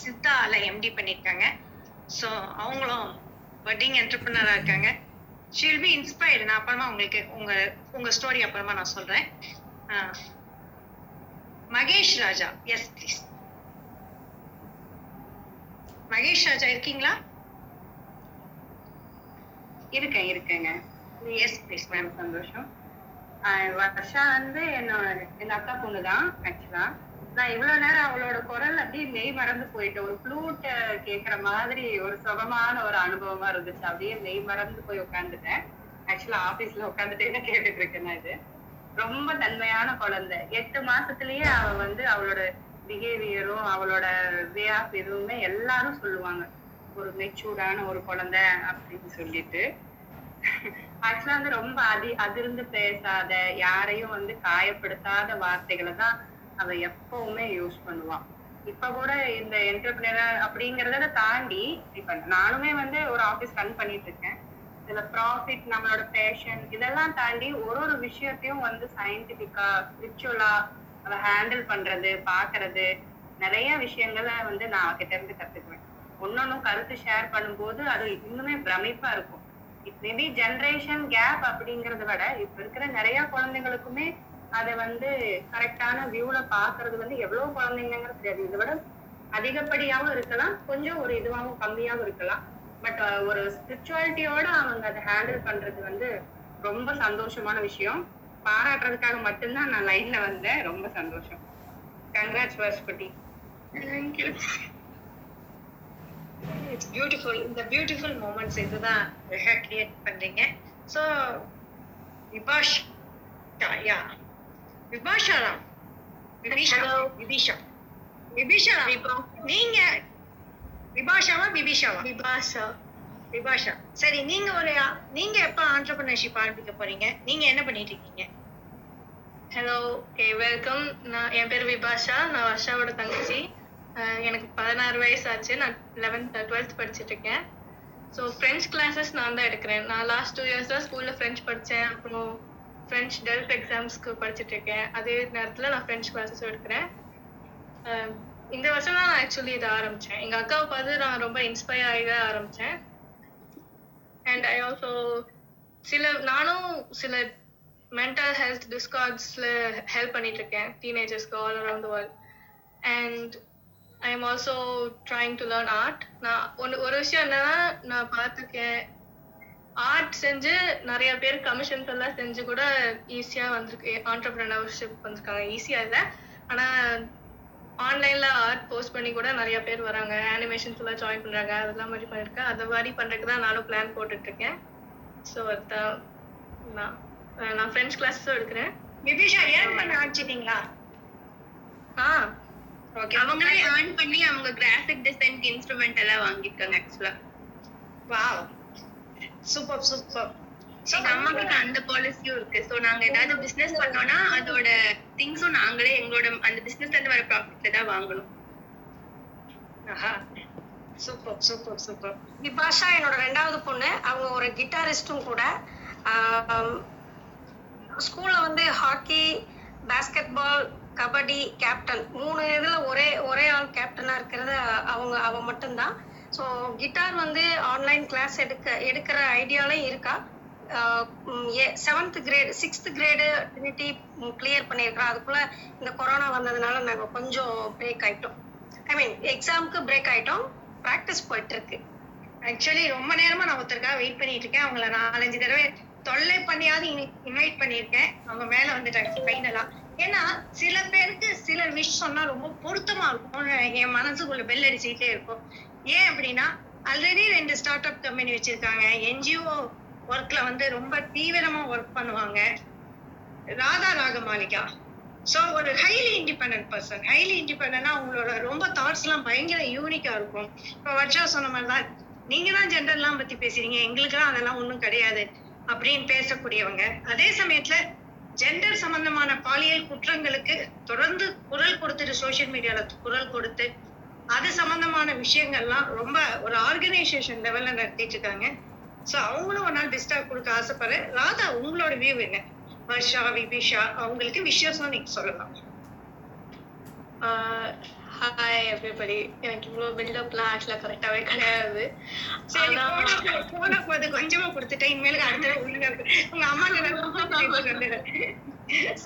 B: சித்தால MD பண்ணியிருக்காங்க ஸோ அவங்களும் பட்டிங் என்டர்பிரினராக இருக்காங்க. ஷீல் பி இன்ஸ்பயர்டு நான் அப்புறமா உங்களுக்கு உங்க உங்க ஸ்டோரி அப்புறமா நான் சொல்றேன். மகேஷ் ராஜா. எஸ் ப்ளீஸ் மகேஷ் ராஜா இருக்கீங்களா?
M: இருக்கேன் இருக்கேங்க.
B: எஸ் ப்ளீஸ் மேம்
M: சந்தோஷம். ஆஹ் வர்ஷா வந்து என்னோட எங்க அக்கா பொண்ணு தான் ஆக்சுவலா நான் இவ்வளவு நேரம் அவளோட குரல் அப்படியே மெய் மறந்து போயிட்டேன் ஒரு ஃப்ளூட் கேக்குற மாதிரி ஒரு சுகமான ஒரு அனுபவமா இருந்துச்சு. அப்படியே மெய் மறந்து போய் உட்காந்துட்டேன். ஆக்சுவலா ஆபீஸ்ல உட்காந்துட்டே தான் கேட்டுட்டு இருக்கேன் நான் இது. ரொம்ப தன்மையான குழந்தை. எட்டு மாசத்துலயே அவ வந்து அவளோட பிஹேவியரும் அவளோட வே ஆஃப் எதுவுமே எல்லாரும் சொல்லுவாங்க. ஒரு மெச்சூர்டான ஒரு குழந்தை அப்படின்னு சொல்லிட்டு. ஆக்சுவலா வந்து ரொம்ப அதி அதிர்ந்து பேசாத யாரையும் வந்து காயப்படுத்தாத வார்த்தைகளை தான் அவ எப்பவுமே யூஸ் பண்ணுவான் இப்ப கூட இந்த என்டர்பிரினர் அப்படிங்கறத தாண்டி இப்ப நானுமே வந்து ஒரு ஆபீஸ் ரன் பண்ணிட்டு இருக்கேன். இதுல ப்ராஃபிட் நம்மளோட பேஷன் இதெல்லாம் தாண்டி ஒரு ஒரு விஷயத்தையும் வந்து சயின்டிபிக்கா ஸ்பிரிச்சுவலா அதை ஹேண்டில் பண்றது பாக்குறது நிறைய விஷயங்களை வந்து நான் அவகிட்ட இருந்து கத்துக்குவேன். ஒன்னொன்னும் கருத்து ஷேர் பண்ணும்போது அது இன்னுமே பிரமிப்பா இருக்கும். மேபி ஜெனரேஷன் கேப் அப்படிங்கறத விட இப்ப இருக்கிற நிறைய குழந்தைங்களுக்குமே அதை வந்து கரெக்டான வியூல பாக்குறது வந்து எவ்வளவு குழந்தைங்கிறது தெரியாது. இதை விட அதிகப்படியாவும் இருக்கலாம் கொஞ்சம் ஒரு இதுவாகவும் கம்மியாவும் இருக்கலாம். பட் ஒரு ஸ்பிரிச்சுவாலிட்டியோட அவங்க அதை ஹேண்டில் பண்றது வந்து ரொம்ப சந்தோஷமான விஷயம். பாராட்டுறதுக்காக மட்டும்தான் நான் லைன்ல வந்தேன். ரொம்ப சந்தோஷம். கங்க்ராட்ஸ் வர்ஷ்பட்டி
B: தேங்க்யூ இட்ஸ் பியூட்டிஃபுல் இந்த பியூட்டிஃபுல் மூமெண்ட்ஸ் இதுதான் கிரியேட் பண்றீங்க. So Vibash yeah Vibasha Ram. விபிஷா Vibisha நீங்க விபாஷாவா விபிஷாவா
N: விபாஷா
B: விபாஷா. சரி நீங்க ஒரு நீங்க எப்ப ஆண்டர்பிரினர்ஷிப் ஆரம்பிக்க போறீங்க? நீங்க என்ன பண்ணிட்டு இருக்கீங்க?
N: ஹலோ ஓகே வெல்கம் நான் என் பேர் விபாஷா. நான் வர்ஷாவோட தங்கச்சி. எனக்கு பதினாறு வயசு ஆச்சு. நான் லெவன்த் டுவெல்த் படிச்சுட்டு இருக்கேன். ஸோ ஃப்ரெஞ்ச் கிளாஸஸ் நான் தான் எடுக்கிறேன். நான் லாஸ்ட் டூ இயர்ஸ் தான் ஸ்கூலில் ஃப்ரெஞ்ச் படித்தேன் அப்புறம் ஃப்ரெஞ்ச் டெல்ஃப் எக்ஸாம்ஸ்க்கு படிச்சுட்டு இருக்கேன். அதே நேரத்தில் நான் ஃப்ரெஞ்ச் கிளாஸஸும் எடுக்கிறேன். இந்த வருஷம் தான் நான் ஆக்சுவலி இதை ஆரம்பித்தேன் எங்கள் அக்காவை பார்த்து நான் ரொம்ப இன்ஸ்பயர் ஆகி தான் ஆரம்பித்தேன் அண்ட் ஐ ஆல்சோ சில நானும் சில மென்டல் ஹெல்த் டிஸ்கார்ட்ஸில் ஹெல்ப் பண்ணிட்டு இருக்கேன் டீனேஜர்ஸ்க்கு all around world and I am also trying to learn art நான் ஒன்று ஒரு விஷயம் என்னன்னா நான் பார்த்துருக்கேன் ஆர்ட் செஞ்சு நிறைய பேர் கமிஷன்ஸ் எல்லாம் செஞ்சு கூட ஈஸியாக வந்திருக்கு ஆண்டர்பிரினர்ஷிப் வந்திருக்காங்க. ஈஸியாக இல்லை ஆனால் ஆன்லைன்ல ஆர்ட் போஸ்ட் பண்ணி கூட நிறைய பேர் வராங்க. அனிமேஷன்ஸ் எல்லாம் ஜாயின் பண்றாங்க. அதெல்லாம் மாதிரி பண்ணிருக்கேன் அதை மாதிரி பண்றதுக்கு தான் நானும் பிளான் போட்டுட்டு இருக்கேன் ஸோ அதான். நான் நான் ஃப்ரெண்ட்ஸ் கிளாஸஸும் எடுக்கிறேன்.
B: விபிஷா ஏன் பண்ண ஆரம்பிச்சிட்டீங்களா?
N: ஆ.
B: ஓகே
A: அவங்களே ஏர்ன் பண்ணி அவங்க கிராஃபிக் டிசைன்க்கு இன்ஸ்ட்ருமெண்ட் எல்லாம் வாங்கியிருக்காங்க ஆக்சுவலா
B: வாவ் சூப்பர் சூப்பர்
A: சோ நம்ம கிட்ட அந்த பாலிசியும் இருக்கு. சோ நாங்க ஏதாவது பிசினஸ் பண்ணோம்னா அதோட திங்ஸும் நாங்களே எங்களோட அந்த பிசினஸ்ல இருந்து வர ப்ராஃபிட்ல தான் வாங்கணும்.
B: ஆஹா. Super super super.
C: விபாஷா என்னோட ரெண்டாவது பொண்ணு. அவங்க ஒரு கிட்டாரிஸ்டும் கூட. ஸ்கூல்ல வந்து hockey basketball kabaddi captain மூணு இதுல ஒரே ஒரே ஆள் கேப்டனா இருக்கிறது அவங்க அவ மட்டும்தான். ஸோ கிட்டார் வந்து ஆன்லைன் கிளாஸ் எடுக்க எடுக்கிற ஐடியாலையும் இருக்கா? Seventh grade sixth grade Trinity clear பண்ணியிருக்கிறோம் அதுக்குள்ள இந்த கொரோனா வந்ததுனால நாங்கள் கொஞ்சம் பிரேக் ஆயிட்டோம். ஐ மீன் எக்ஸாமுக்கு பிரேக் ஆயிட்டோம். ப்ராக்டிஸ் போயிட்டு இருக்கு
B: ஆக்சுவலி ரொம்ப நேரமா நான் ஒருத்தருக்காக வெயிட் பண்ணிட்டு இருக்கேன் அவங்கள நாலஞ்சு தடவை தொல்லை பண்ணியாவது இன்வைட் பண்ணியிருக்கேன். அவங்க மேல வந்துட்டாங்க ஃபைனலா ஏன்னா சில பேருக்கு சில விஷ் சொன்னா ரொம்ப பொருத்தமா இருக்கும் என் மனசுக்குள்ள பெல் அடிச்சுக்கிட்டே இருக்கும். ஏன் அப்படின்னா ஆல்ரெடி ரெண்டு ஸ்டார்ட் அப் கம்பெனி வச்சிருக்காங்க என்ஜிஓ ஒர்க்ல வந்து ரொம்ப தீவிரமா ஒர்க் பண்ணுவாங்க. ராதா ராகமாலிகா. ஸோ ஒரு ஹைலி இண்டிபெண்டன்ட் பர்சன் ஹைலி இண்டிபெண்டா அவங்களோட ரொம்ப தாட்ஸ் எல்லாம் பயங்கர யூனிக்கா இருக்கும். இப்போ வர்ஷா சொன்ன மாதிரி தான் நீங்க தான் ஜெண்டர்லாம் பத்தி பேசுறீங்க எங்களுக்குலாம் அதெல்லாம் ஒன்றும் கிடையாது அப்படின்னு பேசக்கூடியவங்க. அதே சமயத்துல ஜெண்டர் சம்பந்தமான பாலியல் குற்றங்களுக்கு தொடர்ந்து குரல் கொடுத்துட்டு சோஷியல் மீடியால குரல் கொடுத்து அது சம்பந்தமான விஷயங்கள்லாம் ரொம்ப ஒரு ஆர்கனைசேஷன் லெவல்ல நடத்திட்டு இருக்காங்க. ஸோ அவங்களும் ஒரு நாள் பெஸ்டா கொடுக்க ஆசைப்படுறேன் ராதா உங்களோட வியூ என்ன? வர்ஷா விபிஷா அவங்களுக்கு விஷயம் நீங்க சொல்லலாம்
N: ஹாய் எவ்ரிபடி எனக்கு இவ்வளோ பில்டப்லாம் ஆக்சுவலாக கரெக்டாகவே கிடையாது.
B: சரி போன போது கொஞ்சமா கொடுத்துட்டேன். இனிமேலுக்கு அடுத்த உங்க அம்மாட்ட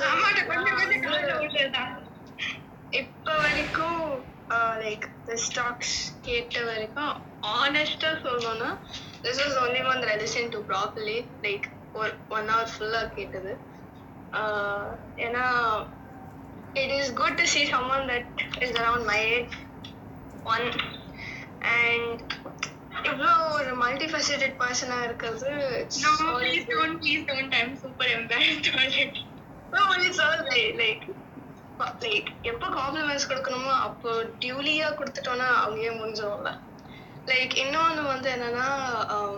B: அம்மாட்ட கொஞ்சம் கொஞ்சம்
N: இப்போ வரைக்கும் லைக் தி ஸ்டாக்ஸ் கேட்ட வரைக்கும் ஆனஸ்டா சொல்லணும்னா this is only one that I listened to properly like ஒரு ஒன் ஹவர் ஃபுல்லாக கேட்டது ஆஹ் ஏன்னா it is good to see someone that is around my age one and இவ்வளோ ஒரு மல்டி ஃபெசிட்டட் பர்சனாக இருக்கிறது it's
A: No,
N: always
A: please
N: good.
A: don't, please don't.
N: Like எப்போ compliments கொடுக்கணுமோ அப்போ டியூலியா கொடுத்துட்டோம்னா அங்கேயே முடிஞ்சிடும்ல லைக் இன்னொன்று வந்து என்னன்னா um,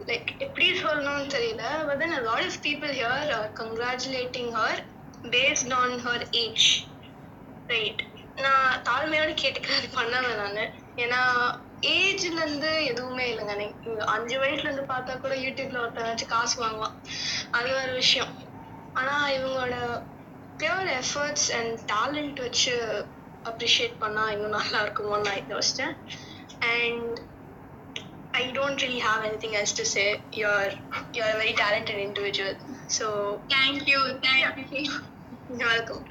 N: லைக் எப்படி சொல்லணும்னு தெரியல but then lot of people here are congratulating her based on her age right நான் தாழ்மையோட கேட்டுக்கிறது பண்ணவேன் நான். ஏன்னா ஏஜ்லேருந்து எதுவுமே இல்லைங்க. நீங்க அஞ்சு வயசுலேருந்து பார்த்தா கூட யூடியூப்ல ஒருத்தனாச்சும் காசு வாங்குவான். அது ஒரு விஷயம். ஆனால் இவங்களோட பியூர் எஃபர்ட்ஸ் அண்ட் டேலண்ட் வச்சு அப்ரிஷியேட் பண்ணா இன்னும் நல்லா இருக்குமோன்னு நான் யோசிச்சேன் and I don't really have anything else to say. You're you're a very talented individual. So
A: thank you, thank you.
N: You're welcome.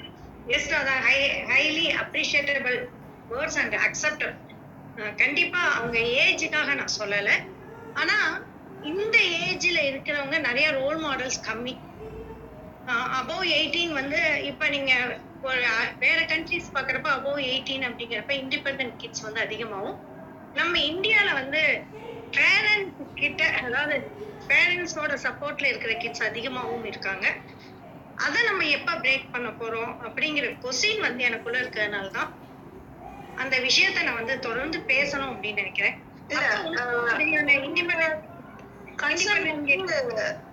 B: Yes அதான் high highly appreciable words and accepted கண்டிப்பா அவங்க ஏஜுக்காக நான் சொல்லலை ஆனா இந்த ஏஜ்ல இருக்கிறவங்க நிறைய ரோல் மாடல்ஸ் கம்மி அபோவ் எயிட்டீன் வந்து இப்ப நீங்க ஒரு வேற கண்ட்ரிஸ் பாக்குறப்ப அபோவ் எயிட்டீன் அப்படிங்கிறப்ப இண்டிபெண்டன்ட் கிட்ஸ் வந்து அதிகமாகும். நம்ம இந்தியால வந்து பேரண்ட்ஸ் கிட்ட அதாவது பேரண்ட்ஸோட சப்போர்ட்ல இருக்கிற கிட்ஸ் அதிகமாகவும் இருக்காங்க. அதை நம்ம எப்ப பிரேக் பண்ண போறோம் அப்படிங்கிற கொஸ்டின் வந்து எனக்குள்ள இருக்கிறதுனால தான் அந்த விஷயத்த நான் வந்து தொடர்ந்து பேசணும் அப்படின்னு நினைக்கிறேன்.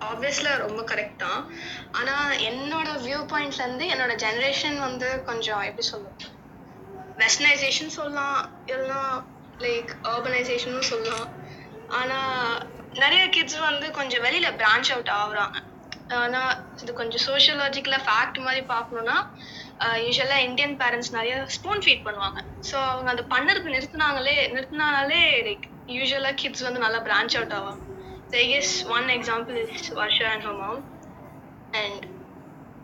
N: ஆப்வியஸ்ல ரொம்ப கரெக்ட் தான். ஆனா என்னோட வியூ பாயிண்ட்ல இருந்து என்னோட ஜெனரேஷன் வந்து கொஞ்சம் எப்படி சொல்லுவோம் வெஸ்டர்னைசேஷன் சொல்லலாம் இல்லைன்னா லைக் அர்பனைசேஷனும் சொல்லலாம். ஆனா நிறைய கிட்ஸ் வந்து கொஞ்சம் வெளியில பிரான்ச் அவுட் ஆகுறாங்க. ஆனா இது கொஞ்சம் சோஷியலாஜிக்கலா ஃபேக்ட் மாதிரி பார்க்கணும்னா யூஸ்வலாக இந்தியன் பேரண்ட்ஸ் நிறைய ஸ்பூன் ஃபீட் பண்ணுவாங்க. ஸோ அவங்க அதை பண்ணுறது நிறுத்தினாங்களே நிறுத்தினாலே லைக் யூஸ்வலாக கிட்ஸ் வந்து நல்லா பிரான்ச் அவுட் ஆவாங்க. So I guess one example is Varsha and her mom. And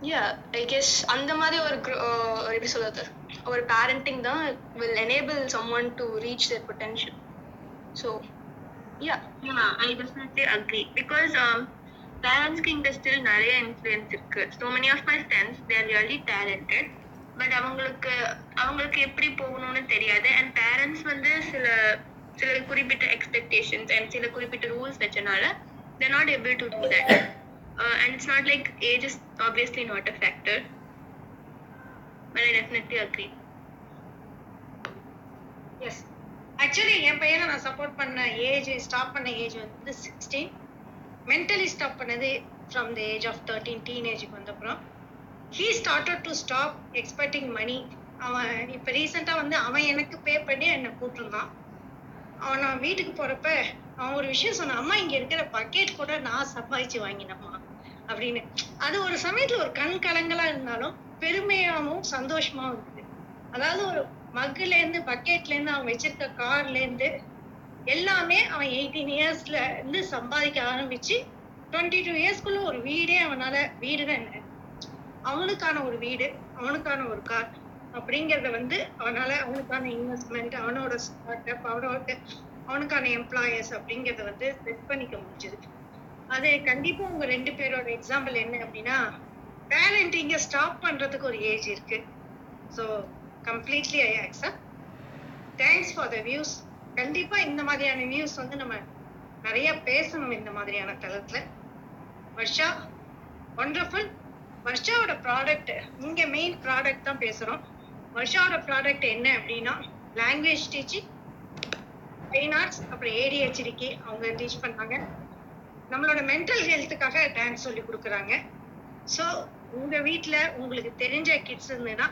N: yeah, I guess அந்த மாதிரி ஒரு gro- uh, ஒரு எப்படி சொல்றது ஒரு parenting தான் will enable someone to reach their potential. So yeah.
A: Yeah, I definitely agree because um, parents க்கு இங்க still நிறைய influence இருக்கு. So many of my friends they are really talented. But அவங்களுக்கு அவங்களுக்கு எப்படி போகணும்னு தெரியாது அண்ட் பேரண்ட்ஸ் வந்து சில சில குறிப்பிட்ட எக்ஸ்பெக்டேஷன்ஸ் அண்ட் சில குறிப்பிட்ட rules வச்சனால they're not able to do that and it's not like age is obviously not a factor but I definitely agree
B: yes actually என் பையனை நான் சப்போர்ட் பண்ண ஏஜ் ஸ்டாப் பண்ண ஏஜ் வந்து சிக்ஸ்டீன் மென்டலி ஸ்டாப் பண்ணது from the age of thirteen டீனேஜுக்கு வந்தப்புறம். He started to stop expecting money அவன் இப்போ ரீசெண்டாக வந்து அவன் எனக்கு பே பண்ணி என்னை கூப்பிட்டுருந்தான் அவன் நான் வீட்டுக்கு போறப்ப அவன் ஒரு விஷயம் சொன்னான் அம்மா இங்கே இருக்கிற பக்கெட் கூட நான் சம்பாதிச்சு வாங்கினம்மா அப்படின்னு. அது ஒரு சமயத்துல ஒரு கண் கலங்கலா இருந்தாலும் பெருமையாகவும் சந்தோஷமாவும் இருக்குது அதாவது ஒரு மக்குல இருந்து பக்கெட்ல இருந்து அவன் வச்சிருக்க கார்ல இருந்து எல்லாமே அவன் எயிட்டீன் இயர்ஸ்ல இருந்து சம்பாதிக்க ஆரம்பிச்சு டுவெண்ட்டி டூ இயர்ஸ்க்குள்ள ஒரு வீடே அவனால வீடு தான் என்ன? அவனுக்கான ஒரு வீடு அவனுக்கான ஒரு கார் அப்படிங்கறத வந்து அவனால அவனுக்கான இன்வெஸ்ட்மெண்ட் அவனோட ஸ்டார்ட் அப் அவனோட அவனுக்கான எம்ப்ளாயர்ஸ் அப்படிங்கறத வந்து செட் பண்ணிக்க முடிஞ்சது. அது கண்டிப்பா உங்க ரெண்டு பேரோட எக்ஸாம்பிள் என்ன அப்படின்னா பேரண்டிங்க ஸ்டாப் பண்றதுக்கு ஒரு ஏஜ் இருக்கு. So completely I accept. Thanks for the views கண்டிப்பா இந்த மாதிரியான வியூஸ் வந்து நம்ம நிறைய பேசணும் இந்த மாதிரியான தளத்துல. வர்ஷா ஒண்டர்ஃபுல் வர்ஷாவோட ப்ராடக்ட் இங்க மெயின் ப்ராடக்ட் தான் பேசுறோம். வர்ஷாவோட ப்ராடக்ட் என்ன அப்படின்னா லாங்குவேஜ் டீச்சிங் ஃபைன் ஆர்ட்ஸ் அப்புறம் ஏடிஹெச்டிக்கு அவங்க டீச் பண்ணாங்க. நம்மளோட மென்டல் ஹெல்த்துக்காக டான்ஸ் சொல்லி கொடுக்குறாங்க. ஸோ உங்க வீட்ல உங்களுக்கு தெரிஞ்ச கிட்ஸ் இருந்ததுன்னா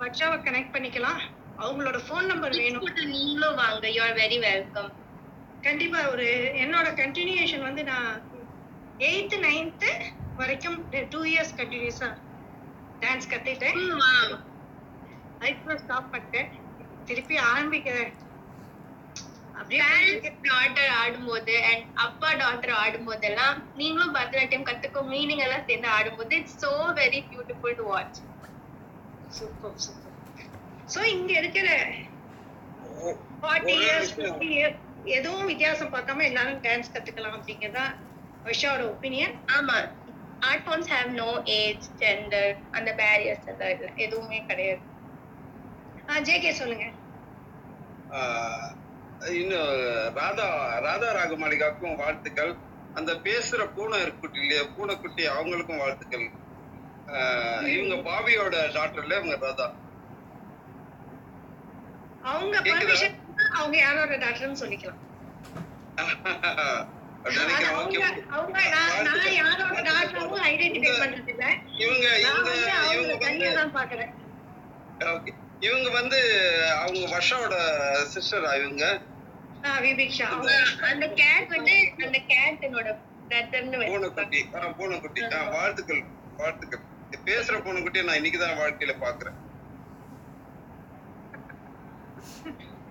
B: வர்ஷாவை கனெக்ட் பண்ணிக்கலாம். அவங்களோட ஃபோன் நம்பர் வேணும்.
A: நீங்களும் வாங்க. யூ ஆர் வெரி வெல்கம்
B: கண்டிப்பா ஒரு என்னோட கண்டினியூஷன் வந்து நான் எயித்து நைன்த்து வரைக்கும் டூ இயர்ஸ் கண்டினியூஸா டான்ஸ் கத்துக்கிட்டேன். அதுக்கப்புறம் ஸ்டாப் பண்ணிட்டேன் திருப்பி ஆரம்பிக்கிறேன்
A: டாட்டர் ஆடும்போது அண்ட் அப்பா டாட்டர் ஆடும்போதெல்லாம் நீங்களும் பரதநாட்டியம் கத்துக்கோ மீனிங் எல்லாம் சேர்ந்து ஆடும்போது it's so very beautiful to watch
B: super super so இங்க இருக்கிற ஃபார்ட்டி இயர்ஸ் ஃபிஃப்டி இயர்ஸ் எதுவும் வித்தியாசம் பார்க்காம எல்லாரும் டான்ஸ் கத்துக்கலாம் அப்படிங்கறதா வர்ஷாவோட ஒப்பீனியன்
A: ஆமா. Art forms have no age gender அந்த பேரியர்ஸ் எல்லாம் இல்லை எதுவுமே கிடையாது.
B: ஜேகே சொல்லுங்க.
J: இன்னும் ராதா ராதா ராகமாளிகாவுக்கும் வாழ்த்துக்கள். அந்த பேசுற பூனை இருக்குட்டி இல்லையா? பூனைக்குட்டி அவங்களுக்கும் வாழ்த்துக்கள். இவங்க பாபியோட டாக்டர்ல இவங்க ராதா?
B: அவங்க பர்மிஷன் அவங்க யாரோட டாக்டர்னு சொல்லிக்கலாம்.
J: இவங்க இவங்க இவங்க
B: பாக்குறேன்.
J: இவங்க வந்து அவங்க வர்ஷாவோட சிஸ்டரா இவங்க?
B: விபிக்ஷா. அவங்க
A: அந்த கேட் வந்து அந்த கேட் என்னோட
J: பூனைக்குட்டி. பூனைக்குட்டி. வாழ்த்துக்கள் வாழ்த்துக்கள். பேசுற பூனைக்குட்டியை நான் இன்னைக்குதான் வாழ்க்கையில பாக்குறேன்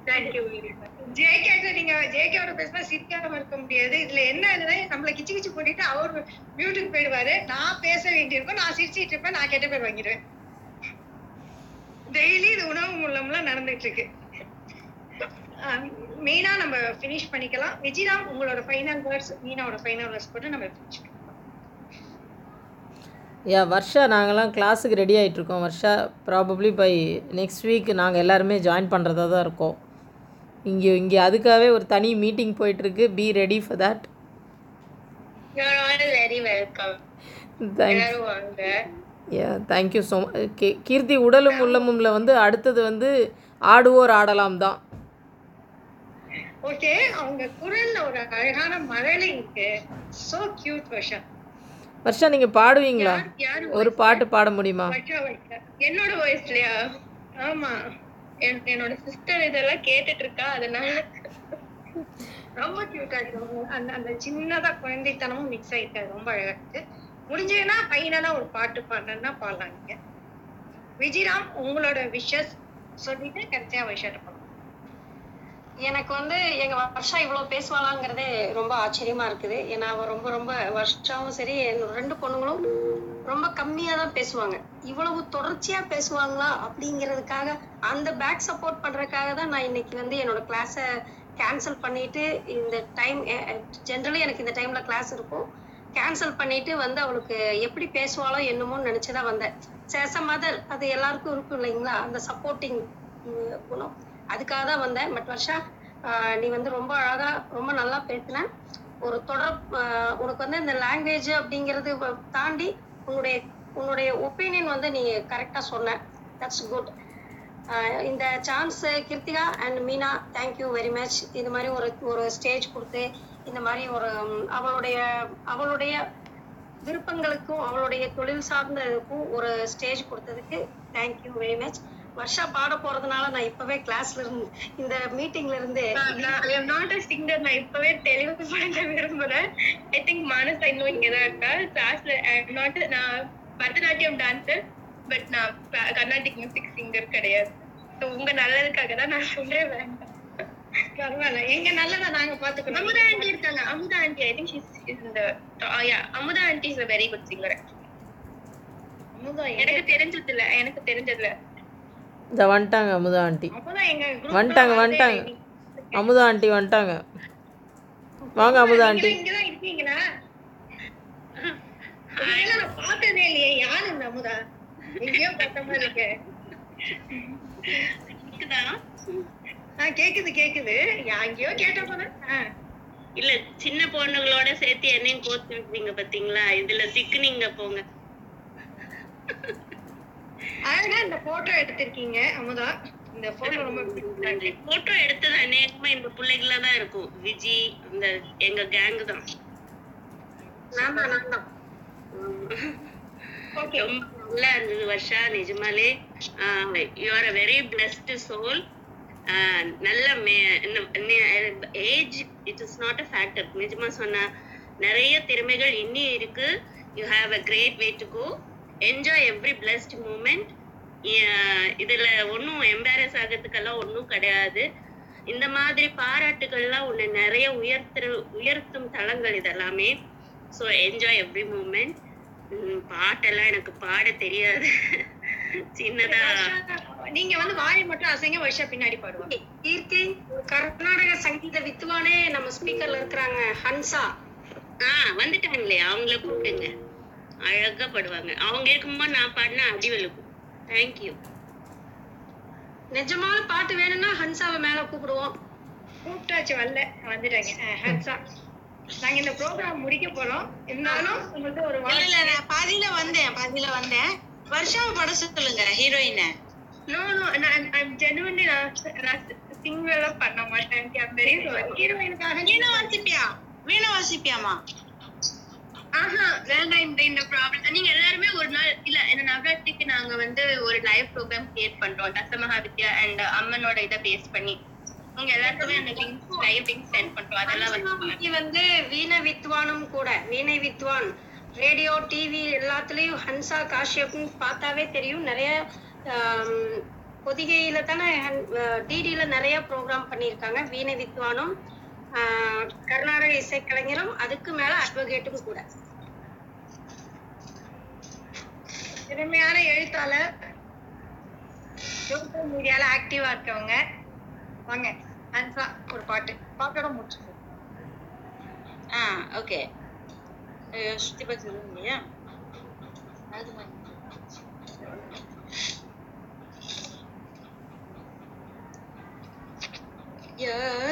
A: தேங்க்யூ
B: ஜேகே நீங்க ஜேகேவோட பேசினா சிரிக்காம இருக்க முடியாது. இதுல என்ன நம்மள கிச்சு கிச்சு போட்டுட்டு அவர் மியூட்டுக்கு போயிடுவாரு. நான் பேச வேண்டியிருக்கும். நான் சிரிச்சிட்டு இருப்பேன். நான் கெட்ட பேர் வாங்கிடுவேன். டெய்லி இது உணவு மூலம்லாம் நடந்துட்டு இருக்கு மெயினா நம்ம ஃபினிஷ் பண்ணிக்கலாம். விஜிராம் உங்களோட ஃபைனல் வேர்ட்ஸ் மீனாவோட ஃபைனல் வேர்ட்ஸ் போட்டு நம்ம finish பண்ணிக்கலாம்.
H: யா வர்ஷா நாங்கள்லாம் கிளாஸுக்கு ready ஆகிட்ருக்கோம் Varsha probably by next week நாங்கள் எல்லாருமே ஜாயின் பண்ணுறதா தான் இருக்கோம். இங்கே இங்கே அதுக்காகவே ஒரு தனி மீட்டிங் போயிட்டுருக்கு. Be
A: ready for that very welcome
H: thank
A: எல்லாரும் வாங்க.
H: யா தேங்க்யூ ஸோ கே கீர்த்தி உடலும் உள்ளமும்ல வந்து அடுத்தது வந்து ஆடுவோர் ஆடலாம் தான்.
B: ஓகே அவங்க குரல்ல ஒரு அழகான மழலை இருக்கு. சோ கியூட் வருஷன்
H: வர்ஷா நீங்கள் பாடுவீங்களா? ஒரு பாட்டு பாட முடியுமா?
B: வைக்கா வைக்க
A: என்னோட வாய்ஸ்லயா
B: ஆமா.
A: என்- என்னோட சிஸ்டர் இதெல்லாம் கேட்டுட்டு இருக்கா அதனால.
B: ரொம்ப கியூட்டா இருக்கு. அந்த அந்த சின்னதா குழந்தைத்தனமும் மிக்ஸ் ஆயிருக்கு. ரொம்ப அழகா இருக்கு. முடிஞ்சதுன்னா ஃபைனலா ஒரு பாட்டு பாடுறேன்னா பாடலாம் நீங்க. விஜிராம் உங்களோட விஷஸ் சொல்லிட்டு கடைசியா விஷயம் பண்ணலாம்
C: எனக்கு வந்து எங்க வருஷா இவ்வளவு பேசுவாளாங்கிறதே ரொம்ப ஆச்சரியமா இருக்குது. ஏன்னா அவ ரொம்ப ரொம்ப வருஷாவும் சரி என்னோட ரெண்டு பொண்ணுங்களும் ரொம்ப கம்மியா தான் பேசுவாங்க. இவ்வளவு தொடர்ச்சியா பேசுவாங்களா அப்படிங்கிறதுக்காக அந்த பேக் சப்போர்ட் பண்றதுக்காக தான் நான் இன்னைக்கு வந்து என்னோட கிளாஸை கேன்சல் பண்ணிட்டு இந்த டைம் ஜென்ரலி எனக்கு இந்த டைம்ல கிளாஸ் இருக்கும். கேன்சல் பண்ணிட்டு வந்து அவளுக்கு எப்படி பேசுவாளோ என்னமோ நினைச்சுதான் வந்தேன். சேச மதர் அது எல்லாருக்கும் இருக்கும் இல்லைங்களா? அந்த சப்போர்ட்டிங் குணம். அதுக்காக தான் வந்தேன். பட் வர்ஷா நீ வந்து ரொம்ப அழகா ரொம்ப நல்லா பேசின. ஒரு தொடர் உனக்கு வந்து இந்த லாங்குவேஜ் அப்படிங்கிறது தாண்டி உன்னுடைய உன்னுடைய ஒப்பீனியன் வந்து நீ கரெக்டாக சொன்ன. தட்ஸ் குட் இந்த chance Kiruthika and Meena thank you very much இது மாதிரி ஒரு ஒரு ஸ்டேஜ் கொடுத்து இந்த மாதிரி ஒரு அவளுடைய அவளுடைய விருப்பங்களுக்கும் அவளுடைய தொழில் சார்ந்ததுக்கும் ஒரு ஸ்டேஜ் கொடுத்ததுக்கு தேங்க்யூ வெரி மச் வருஷா பாட போறதுனால நான் இப்பவே கிளாஸ்ல இருந்து இந்த மீட்டிங்ல இருந்து
A: நாட் சிங்கர் நான் இப்பவே தெளிவு பண்ண விரும்புறேன். ஐ திங்க் மானஸ் இன்னும் இங்கதான் இருக்கா? கிளாஸ்ல நாட் நான் பரதநாட்டியம் டான்சர் பட் நான் கர்நாடிக் மியூசிக் சிங்கர் கிடையாது. So, உங்க நல்லதுக்காக தான் நான் சொல்றேன். வேண்டாம்
B: பரவாயில்ல. எங்க நல்லதா நாங்க பாத்துக்கணும்
A: அமுதா ஆண்டி இருக்காங்க. Amudha aunty I think she's is இந்த yeah Amudha aunty is a
B: Amudha
A: எனக்கு தெரிஞ்சது இல்ல எனக்கு தெரிஞ்சதுல
H: இந்த வந்துட்டாங்க அமுதா ஆண்டி வந்துட்டாங்க வந்துட்டாங்க. அமுதா ஆண்டி வந்துட்டாங்க. வாங்க அமுதா ஆண்டி
B: நீங்க இங்கதான் இருக்கீங்களா? நான் பார்த்ததே இல்லையே. யாரு இந்த அமுதா? எங்கேயோ பார்த்த மாதிரி இருக்கு. கேக்குது கேக்குது. எங்கேயோ கேட்ட போல.
O: இல்ல சின்ன பொண்ணுங்களோட சேர்த்து என்னையும் கோத்து விடுறீங்க பாத்தீங்களா? இதுல சிக்குனீங்க போங்க.
B: அழகா இந்த போட்டோ எடுத்திருக்கீங்க அமுதா. இந்த போட்டோ ரொம்ப
O: போட்டோ எடுத்தது அநேகமா இந்த பிள்ளைகளா தான் இருக்கும். விஜி அந்த எங்க கேங் தான்.
B: நான் தான் நான் தான்.
O: ரொம்ப நல்லா இருந்தது வர்ஷா. நிஜமாலே you are a very blessed soul நல்ல age it is not a factor நிஜமா சொன்ன நிறைய திறமைகள் இன்னும் இருக்கு. You have a great way to go enjoy every blessed moment இதுல ஒன்றும் எம்பாரஸ் ஆகிறதுக்கெல்லாம் ஒன்றும் கிடையாது. இந்த மாதிரி பாராட்டுகள்லாம் உன்னை நிறைய உயர்த்து உயர்த்தும் தளங்கள் இதெல்லாமே. ஸோ என்ஜாய் எவ்ரி மூமெண்ட் பாட்டெல்லாம் எனக்கு பாட தெரியாது. சின்னதா.
B: நீங்க வந்து வாயை மட்டும் அசைங்க வருஷா பின்னாடி பாடுவாங்க
C: கீர்த்தி கர்நாடக சங்கீத வித்வானே நம்ம ஸ்பீக்கர்ல இருக்கிறாங்க ஹன்சா.
O: ஆ வந்துட்டாங்களே அவங்கள கூப்பிடுங்க. அழகா பாடுவாங்க. அவங்க இருக்கும்போது நான் பாடினா அடி விழுக்கும் தேங்க்யூ
C: நிஜமான பாட்டு வேணும்னா ஹன்சாவை மேல கூப்பிடுவோம்.
B: கூப்பிட்டாச்சு வரல. வந்துட்டாங்க. ஹன்சா. நாங்க இந்த ப்ரோக்ராம் முடிக்க போறோம். இருந்தாலும் உங்களுக்கு ஒரு
P: இல்ல இல்ல நான் பாதியில வந்தேன் பாதியில வந்தேன். வருஷாவை பட சொல்லுங்க ஹீரோயின
N: நோ நோ நான் ஐம் ஜெனுவன்லி நான் நான் சிங் எல்லாம் பண்ண மாட்டேன். ஐம் வெரி சாரி ஹீரோயினுக்காக
P: வீணா வாசிப்பியா? வீணா வாசிப்பியாமா
A: ஆஹா வேண்டாம் இந்த இந்த ப்ராப்ளம் நீங்க எல்லாருமே ஒரு நாள் இல்ல இந்த நவராத்திரிக்கு நாங்க வந்து ஒரு லைவ் ப்ரோக்ராம் கிரியேட் பண்றோம். தசமஹா வித்யா அண்ட் அம்மனோட இதை பேஸ் பண்ணி. உங்க எல்லாருக்குமே அந்த லிங்க் லைவ் லிங்க் சென்ட் பண்றோம். அதெல்லாம் வந்து
C: வீணை வித்வானும் கூட வீணை வித்வான். ரேடியோ டிவி எல்லாத்துலயும் ஹன்சா காஷ்யப்னு பார்த்தாவே தெரியும். நிறைய பொதிகையில தானே டிடியில நிறைய ப்ரோக்ராம் பண்ணியிருக்காங்க. வீணை வித்வானும் கர்நாடக இசைக்கலைஞரும் அதுக்கு மேல அட்வொகேட்டும் கூட.
B: திறமையான எழுத்தாளர். சோசியல் மீடியால ஆக்டிவா இருக்கவங்க. வாங்க ஹன்சா ஒரு பாட்டு. பாட்டோட முடிச்சு
P: ஆ ஓகே சுத்தி பார்த்து இல்லையா அது மாதிரி.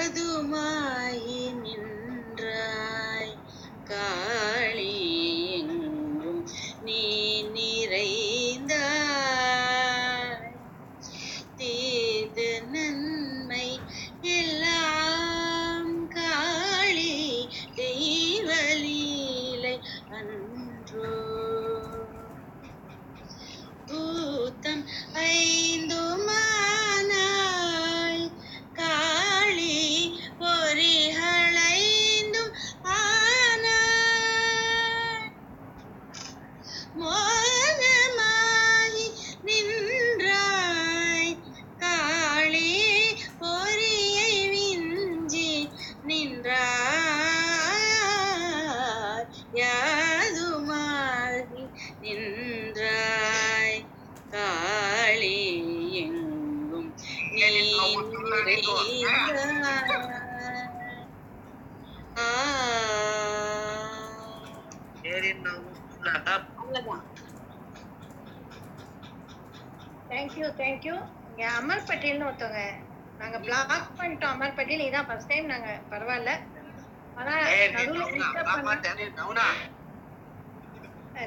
P: யாதுமாயி நின்றாய் காளி எங்கும் நீ நிறைந்தாய் பூத்தம் ஐந்துமானாய் காளி பொறிகளைந்தும் ஆனாய் மோனமாகி நின்றாய் காளி பொறியை விஞ்சி நின்றாய் யாதுமாகி ஆ அவ்வளவுதான்
B: தேங்க்யூ தேங்க்யூ இங்க அமர் பட்டேல்னு ஒருத்தவங்க. நாங்க பிளாக் பண்ணிட்டோம். அமர் பட்டேல் இதான் ஃபர்ஸ்ட் டைம் நாங்க பரவாயில்ல. ஆனா நடுவுல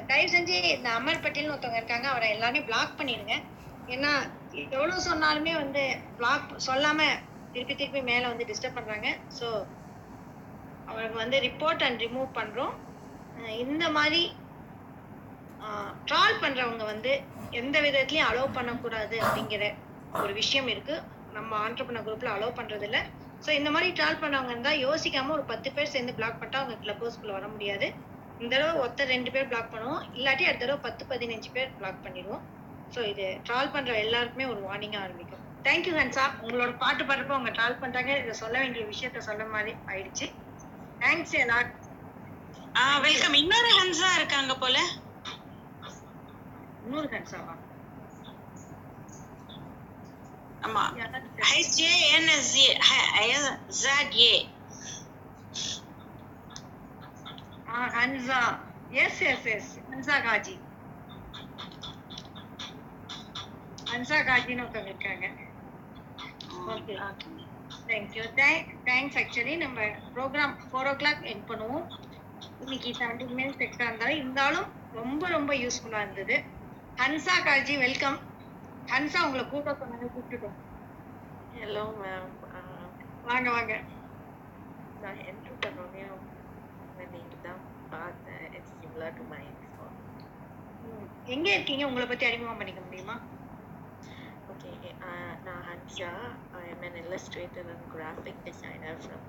B: தயவு செஞ்சு இந்த அமர் பட்டேல்னு ஒருத்தவங்க இருக்காங்க. அவரை எல்லாரையும் பிளாக் பண்ணிடுங்க. ஏன்னா எவ்வளவு சொன்னாலுமே வந்து பிளாக் சொல்லாம திருப்பி திருப்பி மேல வந்து டிஸ்டர்ப் பண்றாங்க. ஸோ அவங்களுக்கு வந்து ரிப்போர்ட் அண்ட் ரிமூவ் பண்றோம். இந்த மாதிரி ட்ரால் பண்றவங்க வந்து எந்த விதத்துலயும் அலோவ் பண்ணக்கூடாது அப்படிங்கிற ஒரு விஷயம் இருக்கு. நம்ம ஆண்டர்பனர் குரூப்ல அலோவ் பண்றது இல்ல ஸோ இந்த மாதிரி ட்ரால் பண்ணவங்க இருந்தா யோசிக்காம ஒரு பத்து பேர் சேர்ந்து பிளாக் பண்ணிட்டா அவங்க கிளப் ஹவுஸ்க்குள்ள வர முடியாது. இந்த தடவை ஒத்த ரெண்டு பேர் பிளாக் பண்ணுவோம். இல்லாட்டி அடுத்த தடவை பத்து பதினஞ்சு பேர் பிளாக் பண்ணிடுவோம். ஸோ இது ட்ரால் பண்ற எல்லாருக்குமே ஒரு வார்னிங்கா ஆரம்பிக்கும். தேங்க்யூ ஹன்சா உங்களோட பாட்டு பாடுறப்ப அவங்க ட்ரால் பண்றாங்க. இதை சொல்ல வேண்டிய விஷயத்த சொல்ல மாதிரி ஆயிடுச்சு. தேங்க்ஸ் எல்லாட்
P: ஆ வெல்கம் இன்னொரு ஹன்சா இருக்காங்க போல.
B: இன்னொரு ஹன்சாவா
P: ஆமா. H A N S Z
B: A Hansa yes yes yes Hansa Kazi Hansa காஜின்னு ஒருத்தவங்க இருக்காங்க. Okay thank you thank thanks actually நம்ம ப்ரோக்ராம் ஃபோர் ஓ கிளாக் என் பண்ணுவோம். இன்னைக்கு செவன்டீன் மினிட்ஸ் எக்ஸ்ட்ரா இருந்தாலும் இருந்தாலும் ரொம்ப ரொம்ப யூஸ்ஃபுல்லாக இருந்தது. ஹன்சா காஜி வெல்கம் ஹன்சா உங்களை கூப்பிட சொன்னாங்க கூப்பிட்டுட்டோம்.
Q: ஹலோ மேம்
B: வாங்க வாங்க.
Q: நான் என்ட்ரு உங்கள் நீங்க தான் பார்த்தேன். It's similar to
B: my. எங்க இருக்கீங்க? உங்களை பத்தி அறிமுகம் பண்ணிக்க முடியுமா?
Q: Uh. I'm an illustrator and graphic designer from